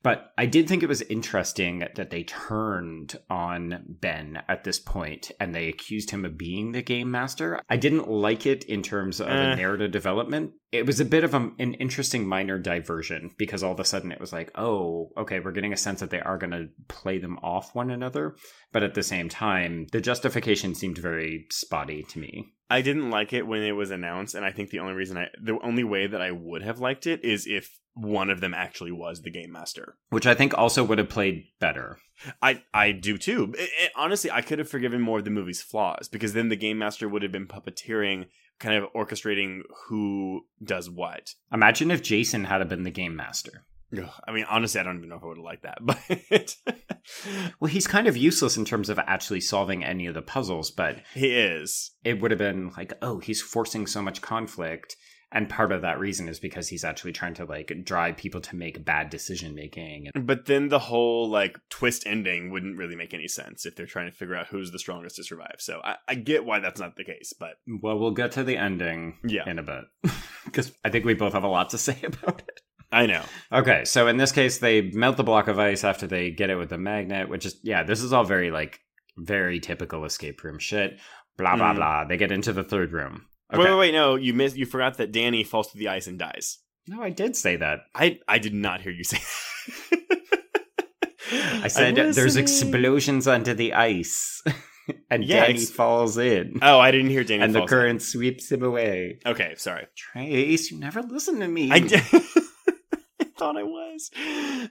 But I did think it was interesting that they turned on Ben at this point and they accused him of being the game master. I didn't like it in terms of a eh. narrative development. It was a bit of a, an interesting minor diversion because all of a sudden it was like, oh, okay, we're getting a sense that they are going to play them off one another. But at the same time, the justification seemed very spotty to me. I didn't like it when it was announced, and I think the only reason I, the only way that I would have liked it is if one of them actually was the game master. which I think also would have played better. I I do too. It- it- honestly, I could have forgiven more of the movie's flaws because then the game master would have been puppeteering, kind of orchestrating who does what. Imagine if Jason had been the game master. I mean, honestly, I don't even know if I would have liked that, but Well, he's kind of useless in terms of actually solving any of the puzzles, but he is. it would have been like, oh, he's forcing so much conflict. And part of that reason is because he's actually trying to like drive people to make bad decision making. But then the whole like twist ending wouldn't really make any sense if they're trying to figure out who's the strongest to survive. So I, I get why that's not the case, but Well, we'll get to the ending Yeah. in a bit because I think we both have a lot to say about it. I know. Okay, so in this case, they melt the block of ice after they get it with the magnet, which is, yeah, this is all very, like, very typical escape room shit. Blah, blah, Mm. blah. They get into the third room. Okay. Wait, wait, wait, no, you missed. You forgot that Danny falls through the ice and dies. No, I did say that. I I did not hear you say. That. I said there's explosions under the ice, and Yeah, Danny ex- falls in, Oh, I didn't hear Danny. and the falls in. current sweeps him away. Okay, sorry. Trace, you never listen to me. I did. Thought I was.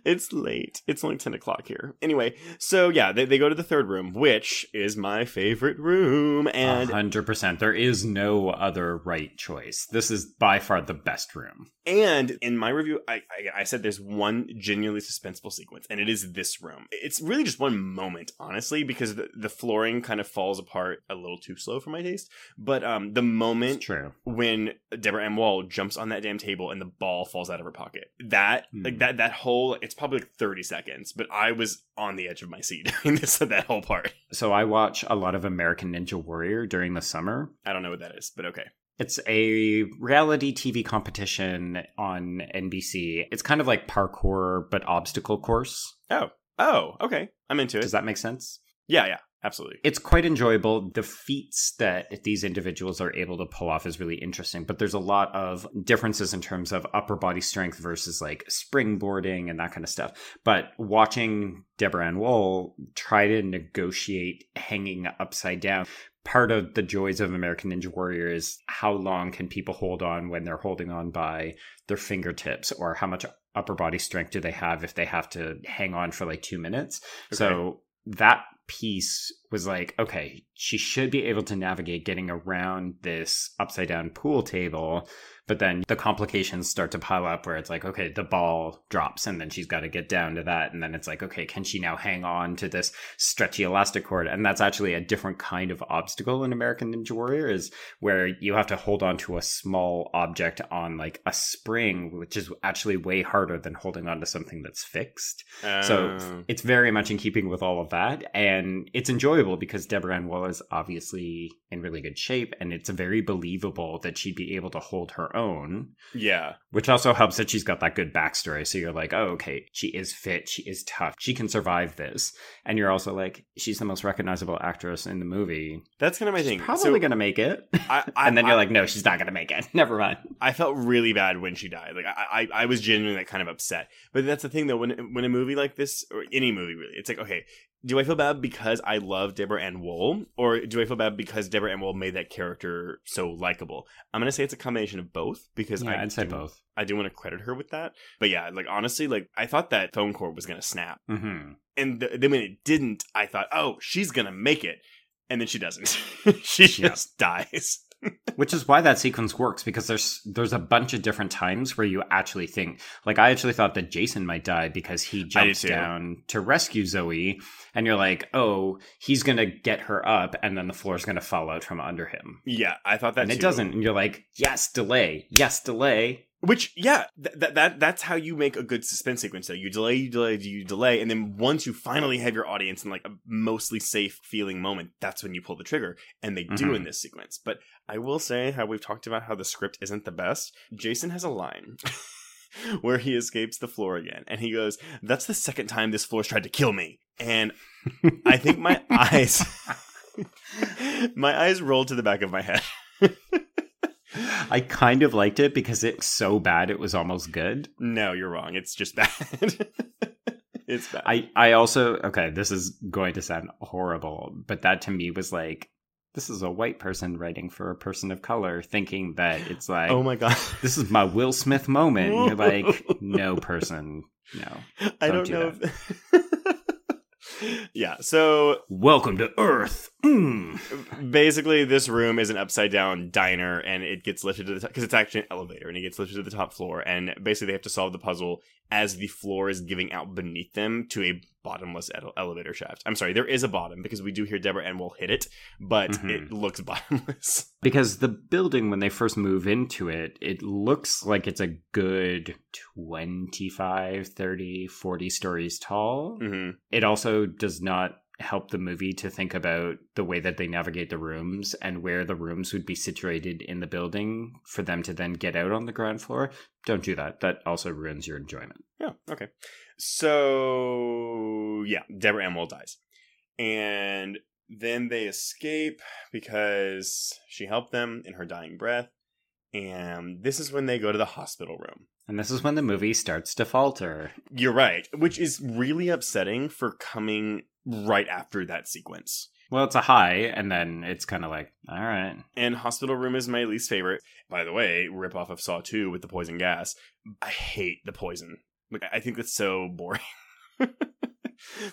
It's late. It's only 10 o'clock here. Anyway, so yeah, they, they go to the third room, which is my favorite room. And hundred percent. There is no other right choice. This is by far the best room. And in my review, I, I I said there's one genuinely suspenseful sequence, and it is this room. It's really just one moment, honestly, because the, the flooring kind of falls apart a little too slow for my taste. But um, the moment when Deborah Ann Woll jumps on that damn table and the ball falls out of her pocket, that Hmm. like that that whole it's probably like 30 seconds, but I was on the edge of my seat in this that whole part. So I watch a lot of American Ninja Warrior during the summer. I don't know what that is, but okay. It's a reality TV competition on NBC. It's kind of like parkour, but obstacle course. Oh, oh, okay. I'm into it. Does that make sense? yeah, yeah, absolutely. It's quite enjoyable. The feats that these individuals are able to pull off is really interesting, but there's a lot of differences in terms of upper body strength versus like springboarding and that kind of stuff. But watching Deborah Ann Woll try to negotiate hanging upside down, part of the joys of American Ninja Warrior is how long can people hold on when they're holding on by their fingertips or how much upper body strength do they have if they have to hang on for like two minutes. So that piece was like, okay, she should be able to navigate getting around this upside down pool table. But then the complications start to pile up where it's like, okay, the ball drops and then she's got to get down to that. And then it's like, okay, can she now hang on to this stretchy elastic cord? And that's actually a different kind of obstacle in American Ninja Warrior is where you have to hold on to a small object on like a spring, which is actually way harder than holding on to something that's fixed. So Um, it's very much in keeping with all of that, and it's enjoyable enjoyable because Deborah Ann Woll is obviously in really good shape, and it's very believable that she'd be able to hold her own. Yeah. Which also helps that she's got that good backstory. So you're like, oh, okay, she is fit, she is tough, she can survive this. And you're also like, she's the most recognizable actress in the movie. That's kind of my She's thing. probably So, gonna make it. I, I, and then you're I- like, no, she's not gonna make it. Never mind. I felt really bad when she died. Like I, I, I was genuinely like, kind of upset. But that's the thing though. When when a movie like this, or any movie really, it's like, okay, do I feel bad because I love Deborah Ann Woll, or do I feel bad because Deborah Ann Woll made that character so likable? I'm gonna say it's a combination of both because Yeah, I I'd say both. I do want to credit her with that. But yeah, like honestly, like I thought that phone cord was gonna snap, hmm and th- then when it didn't, I thought, oh, she's gonna make it, and then she doesn't. she Yeah. just dies. Which is why that sequence works because there's there's a bunch of different times where you actually think like I actually thought that Jason might die because he jumps down to rescue Zoe and you're like, "Oh, he's going to get her up and then the floor's going to fall out from under him." Yeah, I thought that and it doesn't and you're like, "Yes, delay. Yes, delay." Which, yeah, th- that that that's how you make a good suspense sequence. Though you delay, you delay, you delay, and then once you finally have your audience in like a mostly safe feeling moment, that's when you pull the trigger, and they do Mhm. in this sequence. But I will say how we've talked about how the script isn't the best. Jason has a line. Where he escapes the floor again, and he goes, "That's the second time this floor's tried to kill me." And I think my eyes, my eyes rolled to the back of my head. I kind of liked it because it's so bad it was almost good. No, you're wrong. It's just bad. it's bad. I I also okay, this is going to sound horrible, but that to me was like this is a white person writing for a person of color thinking that it's like oh my god. this is my Will Smith moment. You're like, no person, no. I Don't don't do know. Yeah. So Welcome to Earth. Mm. basically, this room is an upside down diner, and it gets lifted to the top because it's actually an elevator, and it gets lifted to the top floor. And basically, they have to solve the puzzle as the floor is giving out beneath them to a bottomless ele- elevator shaft. I'm sorry, there is a bottom because we do hear Deborah Ann Woll hit it, but Mhm. it looks bottomless. Because the building, when they first move into it, it looks like it's a good 25, 30, 40 stories tall. hmm It also does not help the movie to think about the way that they navigate the rooms and where the rooms would be situated in the building for them to then get out on the ground floor. Don't do that. That also ruins your enjoyment. Yeah, okay. So, yeah, Deborah Ann Woll dies. And then they escape because she helped them in her dying breath. And this is when they go to the hospital room. And this is when the movie starts to falter. You're right, which is really upsetting for coming right after that sequence. Well, it's a high, and then it's kind of like, all right. And hospital room is my least favorite. By the way, rip off of Saw 2 with the poison gas. I hate the poison. Like I think that's so boring.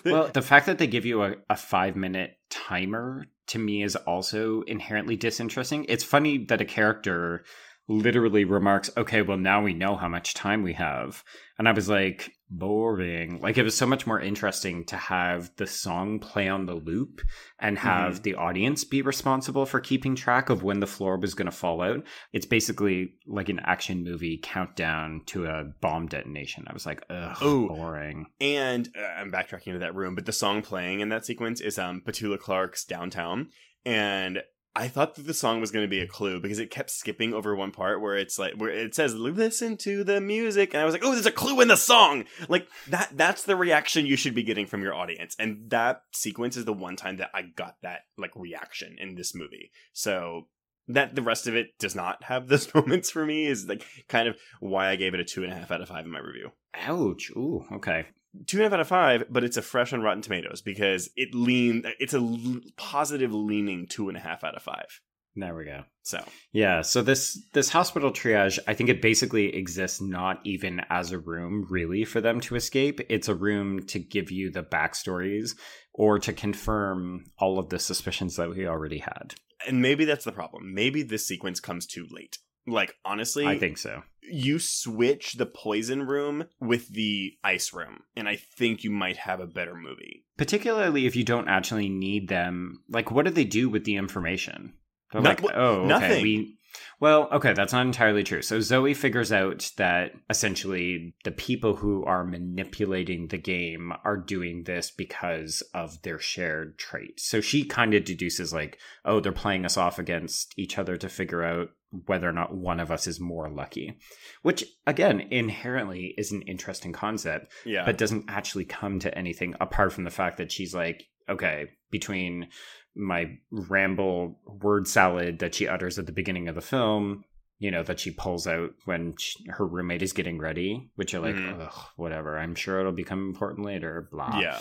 Well, the fact that they give you a, a five minute timer to me is also inherently disinteresting. It's funny that a character literally remarks, okay, well, now we know how much time we have. And I was like, boring. Like, it was so much more interesting to have the song play on the loop and have the audience be responsible for keeping track of when the floor was going to fall out. It's basically like an action movie countdown to a bomb detonation. I was like, ugh, Ooh. boring. And uh, I'm backtracking to that room, but the song playing in that sequence is um Petula Clark's Downtown. And I thought that the song was going to be a clue because it kept skipping over one part where it's like where it says listen to the music and I was like, "Oh, there's a clue in the song." Like that that's the reaction you should be getting from your audience. And that sequence is the one time that I got that like reaction in this movie. So that the rest of it does not have those moments for me is like kind of why I gave it a two and a half out of five in my review Ouch. Ooh, okay. Two and a half out of five, but it's a fresh on Rotten Tomatoes because it lean. It's a positive leaning two and a half out of five. There we go. So Yeah, so this this hospital triage, I think it basically exists not even as a room really for them to escape. It's a room to give you the backstories or to confirm all of the suspicions that we already had. and maybe that's the problem. Maybe this sequence comes too late. Like honestly, I think so. you switch the poison room with the ice room, and I think you might have a better movie. Particularly if you don't actually need them. Like what do they do with the information? They're like, "Oh, okay, nothing. we Well, okay, that's not entirely true. So Zoe figures out that essentially the people who are manipulating the game are doing this because of their shared trait. So she kind of deduces like, oh, they're playing us off against each other to figure out whether or not one of us is more lucky. Which again, inherently is an interesting concept, Yeah. but doesn't actually come to anything apart from the fact that she's like, okay, between my ramble word salad that she utters at the beginning of the film, you know, that she pulls out when she, her roommate is getting ready, which are like, mm-hmm. ugh, whatever. I'm sure it'll become important later. Blah. yeah.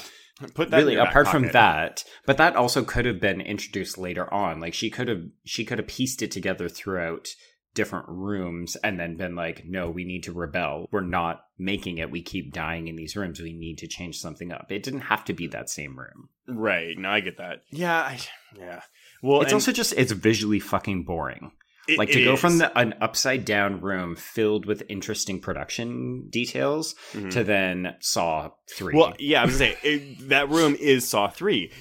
Put that in Really, apart from that, but that also could have been introduced later on. Like she could have, she could have pieced it together throughout different rooms and then been like, no, we need to rebel. We're not making it. We keep dying in these rooms. We need to change something up. It didn't have to be that same room. Right. No, I get that. Yeah. I, yeah. Well, it's and also just it's visually fucking boring. It- like to go from the, an upside down room filled with interesting production details Mhm. to then Saw three. Well, yeah, I was gonna say it, that room is Saw three.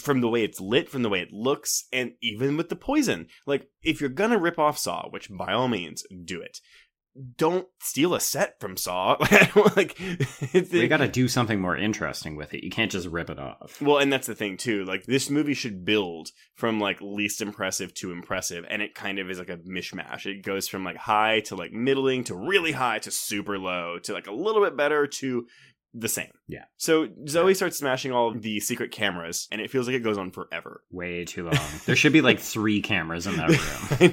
From the way it's lit, from the way it looks, and even with the poison. Like, if you're gonna rip off Saw, which by all means do it, don't steal a set from Saw. like, we got to do something more interesting with it. You can't just rip it off. Well, and that's the thing too. Like this movie should build from like least impressive to impressive, and it kind of is like a mishmash. It goes from like high to like middling to really high to super low to like a little bit better to the same. Yeah. So Zoe starts smashing all of the secret cameras, and it feels like it goes on forever. Way too long. there should be like three cameras in that room.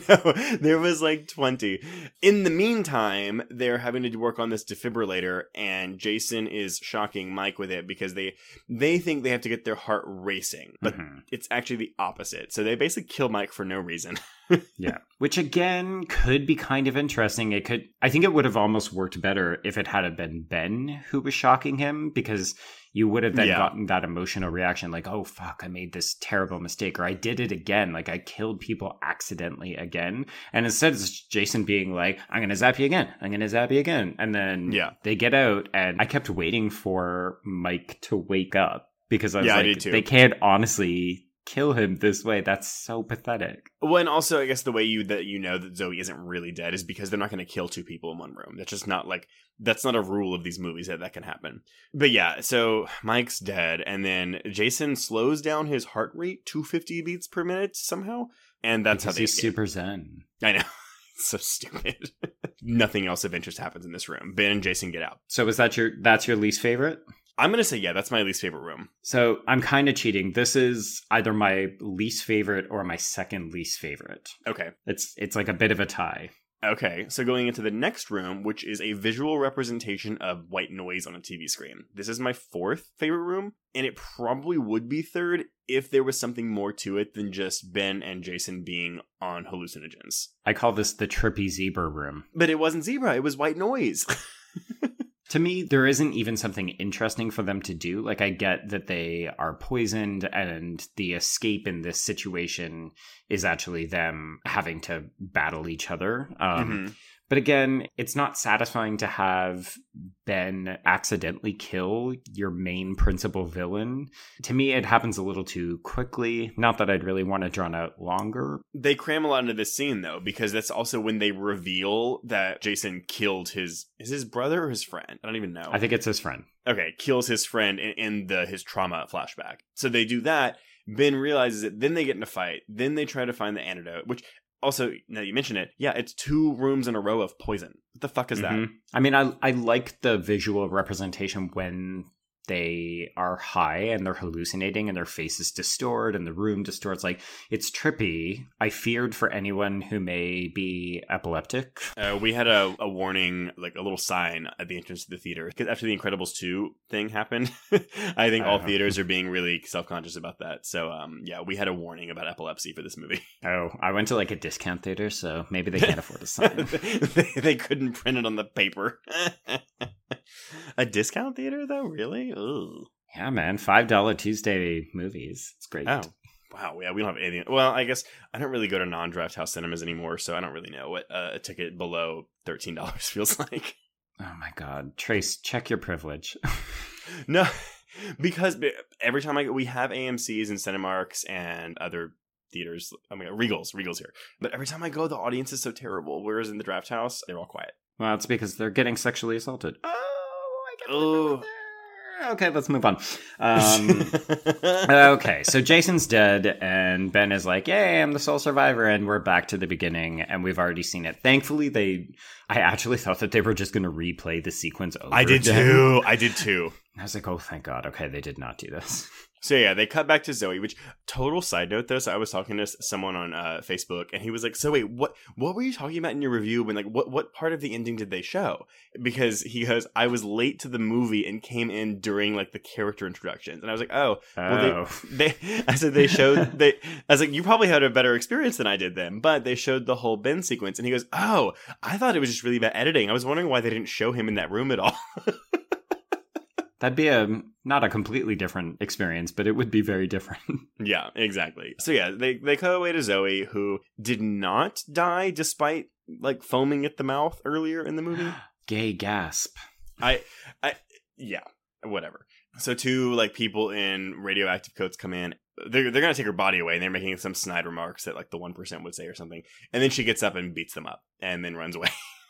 I know. There was like 20. In the meantime, they're having to work on this defibrillator and Jason is shocking Mike with it because they they think they have to get their heart racing, but Mhm. it's actually the opposite. So they basically kill Mike for no reason. Yeah. Which again could be kind of interesting. It could I think it would have almost worked better if it had been Ben who was shocking him because you would have then Yeah. gotten that emotional reaction like, oh fuck, I made this terrible mistake or I did it again. Like I killed people accidentally again. And instead it's Jason being like, I'm gonna zap you again. I'm gonna zap you again. And then Yeah. they get out and I kept waiting for Mike to wake up because I was Yeah, like, they can't honestly kill him this way. That's so pathetic. Well, and also, I guess the way you that you know that Zoe isn't really dead is because they're not going to kill two people in one room. That's just not like that's not a rule of these movies that that can happen. But yeah, so Mike's dead, and then Jason slows down his heart rate to 50 beats per minute somehow, and that's because how they he's super zen. I know, so stupid. Nothing else of interest happens in this room. Ben and Jason get out. So is that your that's your least favorite? I'm gonna say yeah, that's my least favorite room. So I'm kind of cheating. This is either my least favorite or my second least favorite. Okay. It's it's like a bit of a tie. Okay, so going into the next room, which is a visual representation of white noise on a TV screen. This is my fourth favorite room, and it probably would be third if there was something more to it than just Ben and Jason being on hallucinogens. I call this the trippy zebra room. But it wasn't zebra, it was white noise. To me, there isn't even something interesting for them to do. Like I get that they are poisoned and the escape in this situation is actually them having to battle each other. Um, Mhm. But again, it's not satisfying to have Ben accidentally kill your main principal villain. To me, it happens a little too quickly. Not that I'd really want to drawn out longer. They cram a lot into this scene though, because that's also when they reveal that Jason killed his is his brother or his friend? I don't even know. I think it's his friend. okay, kills his friend in, in the his trauma flashback. So they do that. Ben realizes it. Then they get in a fight. Then they try to find the antidote. Which also, now you mention it, yeah, it's two rooms in a row of poison. What the fuck is that? Mhm. I mean, I I like the visual representation when they are high and they're hallucinating and their faces distort and the room distorts. Like it's trippy. I feared for anyone who may be epileptic. Uh, we had a, a warning, like a little sign at the entrance to the theater because after the Incredibles two thing happened, I think all Uh. theaters are being really self conscious about that. So, um, yeah, we had a warning about epilepsy for this movie. Oh, I went to like a discount theater, so maybe they can't afford a sign. they, they couldn't print it on the paper. a discount theater, though, really? Ugh. Yeah, man, five dollar Tuesday movies. It's great. Oh, wow. Yeah, we don't have anything. Well, I guess I don't really go to non draft house cinemas anymore, so I don't really know what uh, a ticket below thirteen dollars feels like. Oh my god, Trace, check your privilege. no, because every time I we have AMC's and Cinemarks and other theaters. I mean, Regal's, Regal's here. But every time I go, the audience is so terrible. Whereas in the Draft House, they're all quiet. Well, it's because they're getting sexually assaulted. Oh, I Oh. Okay, let's move on. Um, okay, so Jason's dead, and Ben is like, "Yay, I'm the sole survivor," and we're back to the beginning, and we've already seen it. Thankfully, they. I actually thought that they were just going to replay the sequence over. Again. I did again. too. I did too. I was like, "Oh, thank God." Okay, they did not do this. So yeah, they cut back to Zoe. Which total side note though. So I was talking to someone on uh, Facebook, and he was like, "So wait, what? What were you talking about in your review? When like, what what part of the ending did they show?" Because he goes, "I was late to the movie and came in during like the character introductions," and I was like, "Oh, well, Oh. they, they." I said they showed they. I was like, "You probably had a better experience than I did then," but they showed the whole Ben sequence, and he goes, "Oh, I thought it was just really bad editing. I was wondering why they didn't show him in that room at all." That'd be a not a completely different experience, but it would be very different. Yeah, exactly. So yeah, they they cut away to Zoe, who did not die despite like foaming at the mouth earlier in the movie. Gay gasp. I, I, yeah, whatever. So two like people in radioactive coats come in. They're they're gonna take her body away, and they're making some snide remarks that like the one percent would say or something. And then she gets up and beats them up, and then runs away.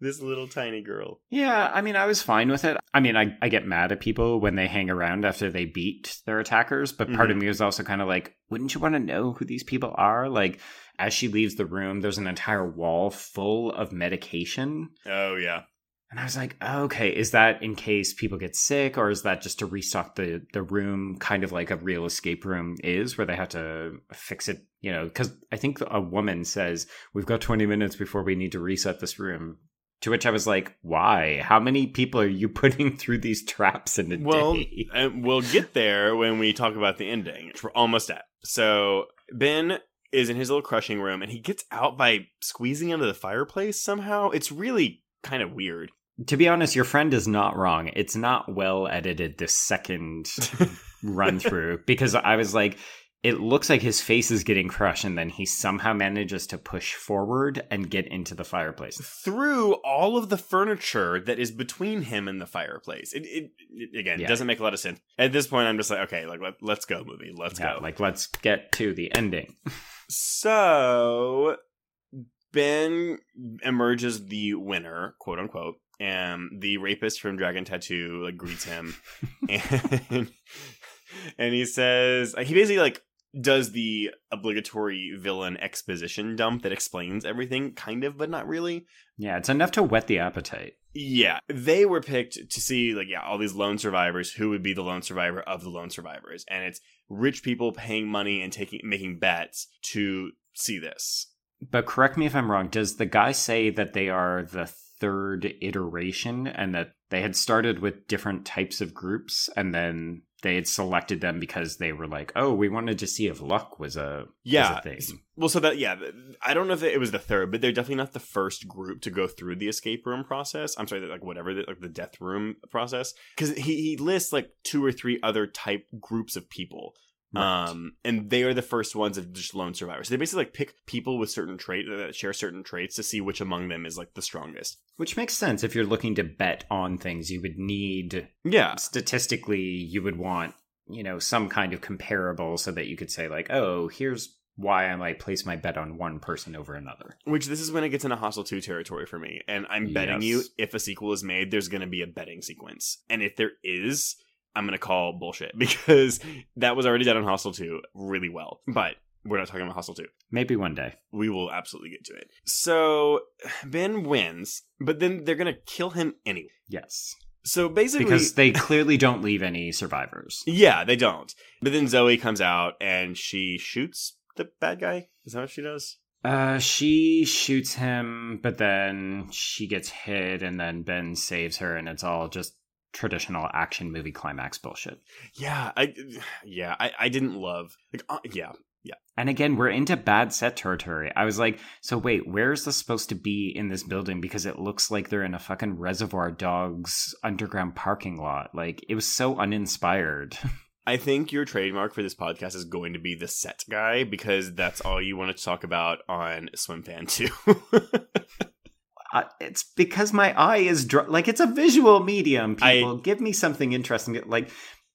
this little tiny girl. Yeah, I mean, I was fine with it. I mean, I, I get mad at people when they hang around after they beat their attackers, but part of mm-hmm. me was also kind of like, wouldn't you want to know who these people are? Like, as she leaves the room, there's an entire wall full of medication. Oh yeah. And I was like, okay, is that in case people get sick, or is that just to restock the, the room, kind of like a real escape room is, where they have to fix it? You know, because I think a woman says, We've got 20 minutes before we need to reset this room. To which I was like, why? How many people are you putting through these traps in a Well, day? uh, we'll get there when we talk about the ending, we're almost at. So Ben is in his little crushing room, and he gets out by squeezing into the fireplace somehow. It's really kind of weird. To be honest, your friend is not wrong. It's not well edited The second run through because I was like, it looks like his face is getting crushed, and then he somehow manages to push forward and get into the fireplace. Through all of the furniture that is between him and the fireplace, it, it, it again Yeah. doesn't make a lot of sense. At this point, I'm just like, okay, like let, let's go, movie, let's Yeah, go. like let's get to the ending. So Ben emerges the winner, quote unquote, and the rapist from Dragon Tattoo like greets him, and and he says he basically like does the obligatory villain exposition dump that explains everything, kind of, but not really. Yeah, it's enough to whet the appetite. Yeah, they were picked to see like yeah, all these lone survivors who would be the lone survivor of the lone survivors, and it's rich people paying money and taking making bets to see this. But correct me if I'm wrong. Does the guy say that they are the third iteration and that they had started with different types of groups and then they had selected them because they were like, oh, we wanted to see if luck was a, Yeah. was a thing. Well, so that yeah, I don't know if it was the third, but they're definitely not the first group to go through the escape room process. I'm sorry, like whatever, the, like the death room process, because he he lists like two or three other type groups of people. Right. Um, and they are the first ones of just lone survivors. So they basically like pick people with certain trait that share certain traits to see which among them is like the strongest. Which makes sense. If you're looking to bet on things, you would need, Yeah, statistically, you would want, you know, some kind of comparable so that you could say, like, oh, here's why I might place my bet on one person over another. which this is when it gets into Hostel 2 territory for me. And I'm betting you if a sequel is made, there's going to be a betting sequence. And if there is, I'm going to call bullshit because that was already done on Hostel 2 really well. But we're not talking about Hostel 2. Maybe one day. We will absolutely get to it. So Ben wins, but then they're going to kill him anyway. Yes. So basically. Because they clearly don't leave any survivors. yeah, they don't. But then Zoe comes out and she shoots the bad guy. Is that what she does? Uh, she shoots him, but then she gets hit, and then Ben saves her, and it's all just traditional action movie climax bullshit. Yeah, I yeah, I, I didn't love like uh, yeah, And again, we're into bad set territory. I was like, so wait, where's this supposed to be in this building? Because it looks like they're in a fucking Reservoir Dogs underground parking lot. Like, it was so uninspired. I think your trademark for this podcast is going to be the set guy because that's all you want to talk about on Swim Fan 2. uh, it's because my eye is dr- like it's a visual medium. I- People give me something interesting. Like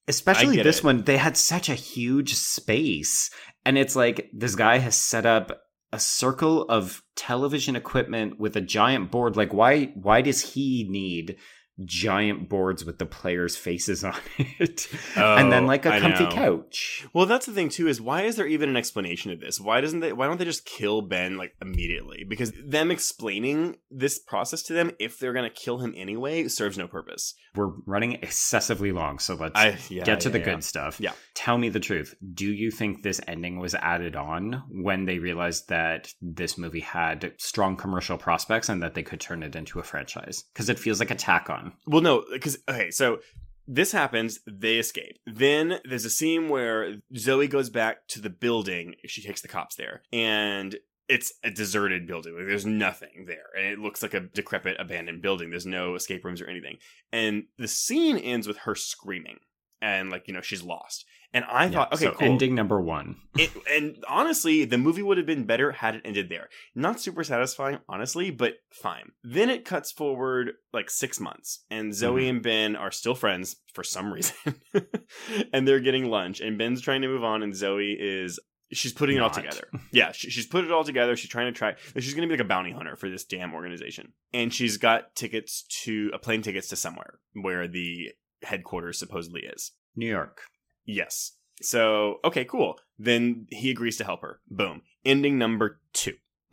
especially this it. one, they had such a huge space, And it's like this guy has set up a circle of television equipment with a giant board. Like why why does he need giant boards with the players' faces on it, and then Oh, like a comfy couch. Well, that's the thing too. Is why is there even an explanation of this? Why doesn't they? Why don't they just kill Ben like immediately? Because them explaining this process to them, if they're gonna kill him anyway, serves no purpose. We're running excessively long, so let's I yeah, get to the yeah, good stuff. Yeah. Tell me the truth. Do you think this ending was added on when they realized that this movie had strong commercial prospects and that they could turn it into a franchise? Because it feels like a tack on. Well, no, because okay, so this happens. They escape. Then there's a scene where Zoe goes back to the building. She takes the cops there, and it's a deserted building. Like there's nothing there, and it looks like a decrepit, abandoned building. There's no escape rooms or anything. And the scene ends with her screaming, and like you know she's lost. And I thought, okay, so cool. ending number one. It, and honestly, the movie would have been better had it ended there. Not super satisfying, honestly, but fine. Then it cuts forward like six months, and Zoe Mhm. and Ben are still friends for some reason, and they're getting lunch. And Ben's trying to move on, and Zoe is she's putting it all together. Yeah, she, she's put it all together. She's trying to try. She's going to be like a bounty hunter for this damn organization, and she's got tickets to a plane tickets to somewhere where the headquarters supposedly is. New York. Yes. So, okay, cool. Then he agrees to help her. Boom. Ending number two.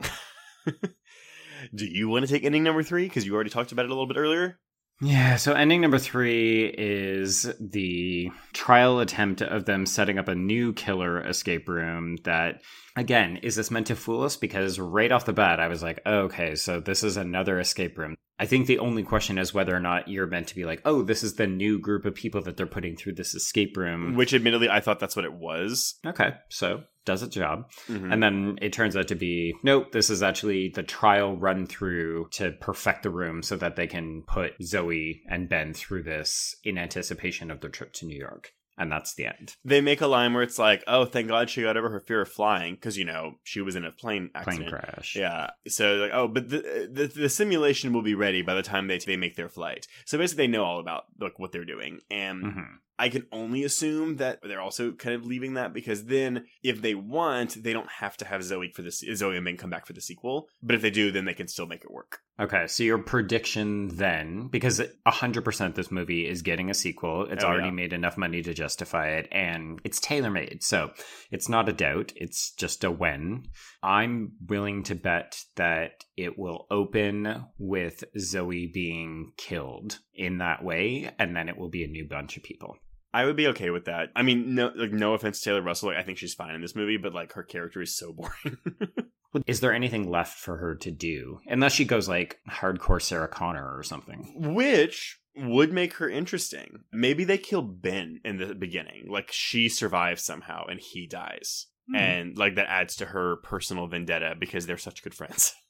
Do you want to take ending number three? Because you already talked about it a little bit earlier. Yeah, so ending number three is the trial attempt of them setting up a new killer escape room that, again, is this meant to fool us? Because right off the bat, I was like, oh, okay, so this is another escape room. I think the only question is whether or not you're meant to be like, oh, this is the new group of people that they're putting through this escape room. Which, admittedly, I thought that's what it was. Okay, so does its job. Mhm. And then it turns out to be nope, this is actually the trial run through to perfect the room so that they can put Zoe and Ben through this in anticipation of their trip to New York. And that's the end. They make a line where it's like, "Oh, thank God she got over her fear of flying," because you know she was in a plane accident. Plane crash. Yeah. So like, oh, but the, the the simulation will be ready by the time they they make their flight. So basically, they know all about like what they're doing, and Mhm. I can only assume that they're also kind of leaving that because then, if they want, they don't have to have Zoe for this Zoe and Ben come back for the sequel. But if they do, then they can still make it work. Okay, so your prediction then, because 100% this movie is getting a sequel, it's Oh, already yeah. made enough money to justify it, and it's tailor made. So it's not a doubt, it's just a when. I'm willing to bet that it will open with Zoe being killed in that way, and then it will be a new bunch of people. I would be okay with that. I mean, no, like no offense to Taylor Russell, like, I think she's fine in this movie, but like her character is so boring. Is there anything left for her to do? Unless she goes like hardcore Sarah Connor or something. Which would make her interesting. Maybe they kill Ben in the beginning. Like she survives somehow and he dies. Hmm. And like that adds to her personal vendetta because they're such good friends.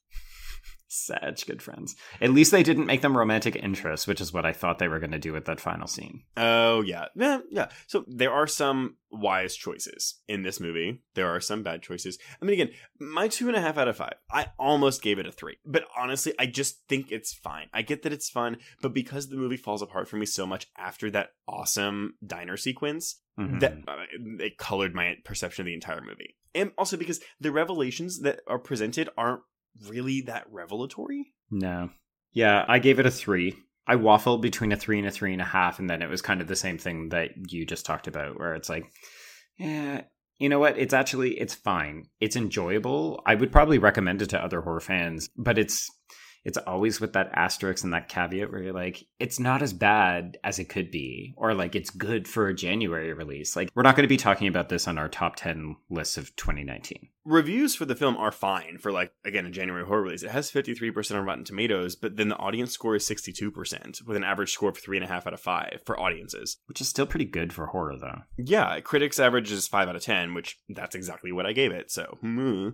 Such good friends. At least they didn't make them romantic interests, which is what I thought they were going to do with that final scene. Oh yeah. Yeah, yeah. So there are some wise choices in this movie. There are some bad choices. I mean again, my two and a half out of five. I almost gave it a three. But honestly, I just think it's fine. I get that it's fun, but because the movie falls apart for me so much after that awesome diner sequence, Mhm. that uh, it colored my perception of the entire movie and also because the revelations that are presented aren't really that revelatory no. Yeah, I gave it a three. I waffled between a three and a three and a half, and then it was kind of the same thing that you just talked about, where it's like, yeah, you know what? It's actually it's fine. It's enjoyable. I would probably recommend it to other horror fans, but it's it's always with that asterisk and that caveat where you're like, it's not as bad as it could be, or like it's good for a January release. Like we're not going to be talking about this on our top ten list of 2019. reviews for the film are fine for like again a january horror release it has 53% on rotten tomatoes but then the audience score is 62% with an average score of 3.5 out of 5 for audiences Which is still pretty good for horror, though. yeah critics average is 5 out of 10 which that's exactly what i gave it so hmm.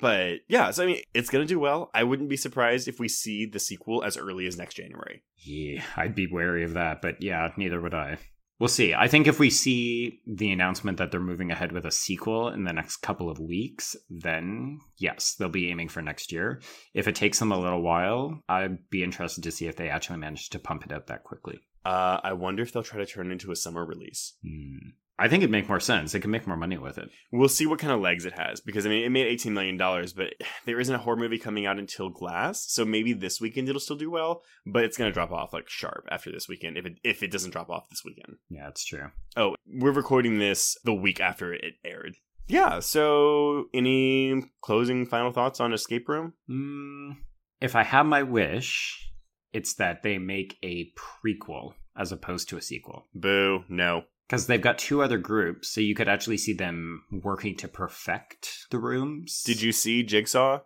but yeah so i mean it's gonna do well i wouldn't be surprised if we see the sequel as early as next january Yeah, I'd be wary of that, but yeah, neither would I. We'll see. I think if we see the announcement that they're moving ahead with a sequel in the next couple of weeks, then yes, they'll be aiming for next year. If it takes them a little while, I'd be interested to see if they actually manage to pump it out that quickly. uh, i wonder if they'll try to turn it into a summer release Hmm. I think it'd make more sense. They could make more money with it. We'll see what kind of legs it has because I mean it made eighteen million dollars, but there isn't a horror movie coming out until Glass, so maybe this weekend it'll still do well, but it's gonna drop off like sharp after this weekend if it if it doesn't drop off this weekend. Yeah, it's true. Oh, we're recording this the week after it aired. Yeah. So, any closing final thoughts on Escape Room? Mm, if I have my wish, it's that they make a prequel as opposed to a sequel. Boo. No. Because they've got two other groups, so you could actually see them working to perfect the rooms. Did you see Jigsaw?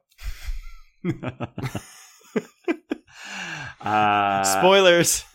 uh, Spoilers.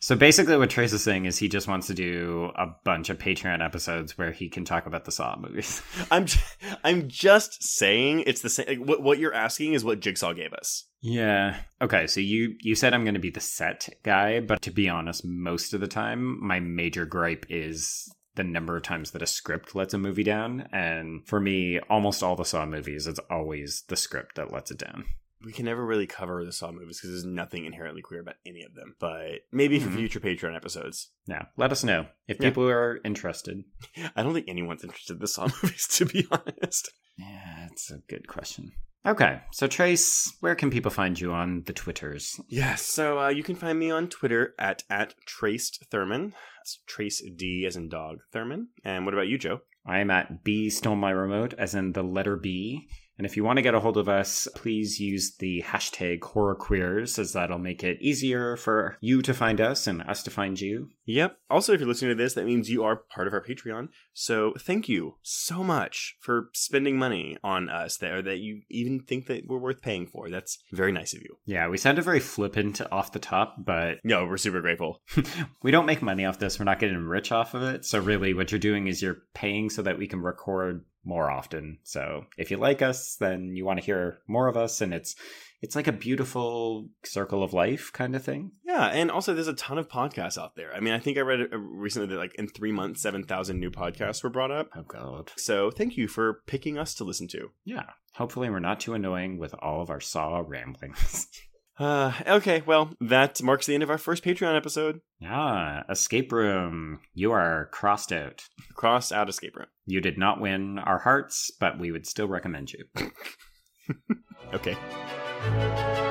so basically, what Trace is saying is he just wants to do a bunch of Patreon episodes where he can talk about the Saw movies. I'm j- I'm just saying it's the same. Like, what what you're asking is what Jigsaw gave us. Yeah. Okay, so you you said I'm going to be the set guy, but to be honest, most of the time my major gripe is the number of times that a script lets a movie down, and for me, almost all the Saw movies, it's always the script that lets it down. We can never really cover the Saw movies because there's nothing inherently queer about any of them. But maybe for Mhm. future Patreon episodes. Now, let us know if Yeah. people are interested. I don't think anyone's interested in the Saw movies, to be honest. Yeah, that's a good question. Okay, so Trace, where can people find you on the Twitters? Yes, so uh, you can find me on Twitter at at Traced Thurman. That's Trace D as in dog Thurman. And what about you, Joe? I am at B stole my remote, as in the letter B. And if you want to get a hold of us, please use the hashtag horrorqueers, as that'll make it easier for you to find us and us to find you. Yep. Also, if you're listening to this, that means you are part of our Patreon. So thank you so much for spending money on us there that you even think that we're worth paying for. That's very nice of you. Yeah, we sounded very flippant off the top, but No, we're super grateful. we don't make money off this. We're not getting rich off of it. So really what you're doing is you're paying so that we can record more often. So if you like us, then you want to hear more of us and it's it's like a beautiful circle of life kind of thing. Yeah, and also there's a ton of podcasts out there. I mean, I think I read uh, recently that like in three months, 7,000 new podcasts were brought up. Oh god. So thank you for picking us to listen to. Yeah. Hopefully we're not too annoying with all of our saw ramblings. Uh, okay, well, that marks the end of our first Patreon episode. ah, escape room. You are crossed out. Crossed out escape room. You did not win our hearts, but we would still recommend you. Okay. Música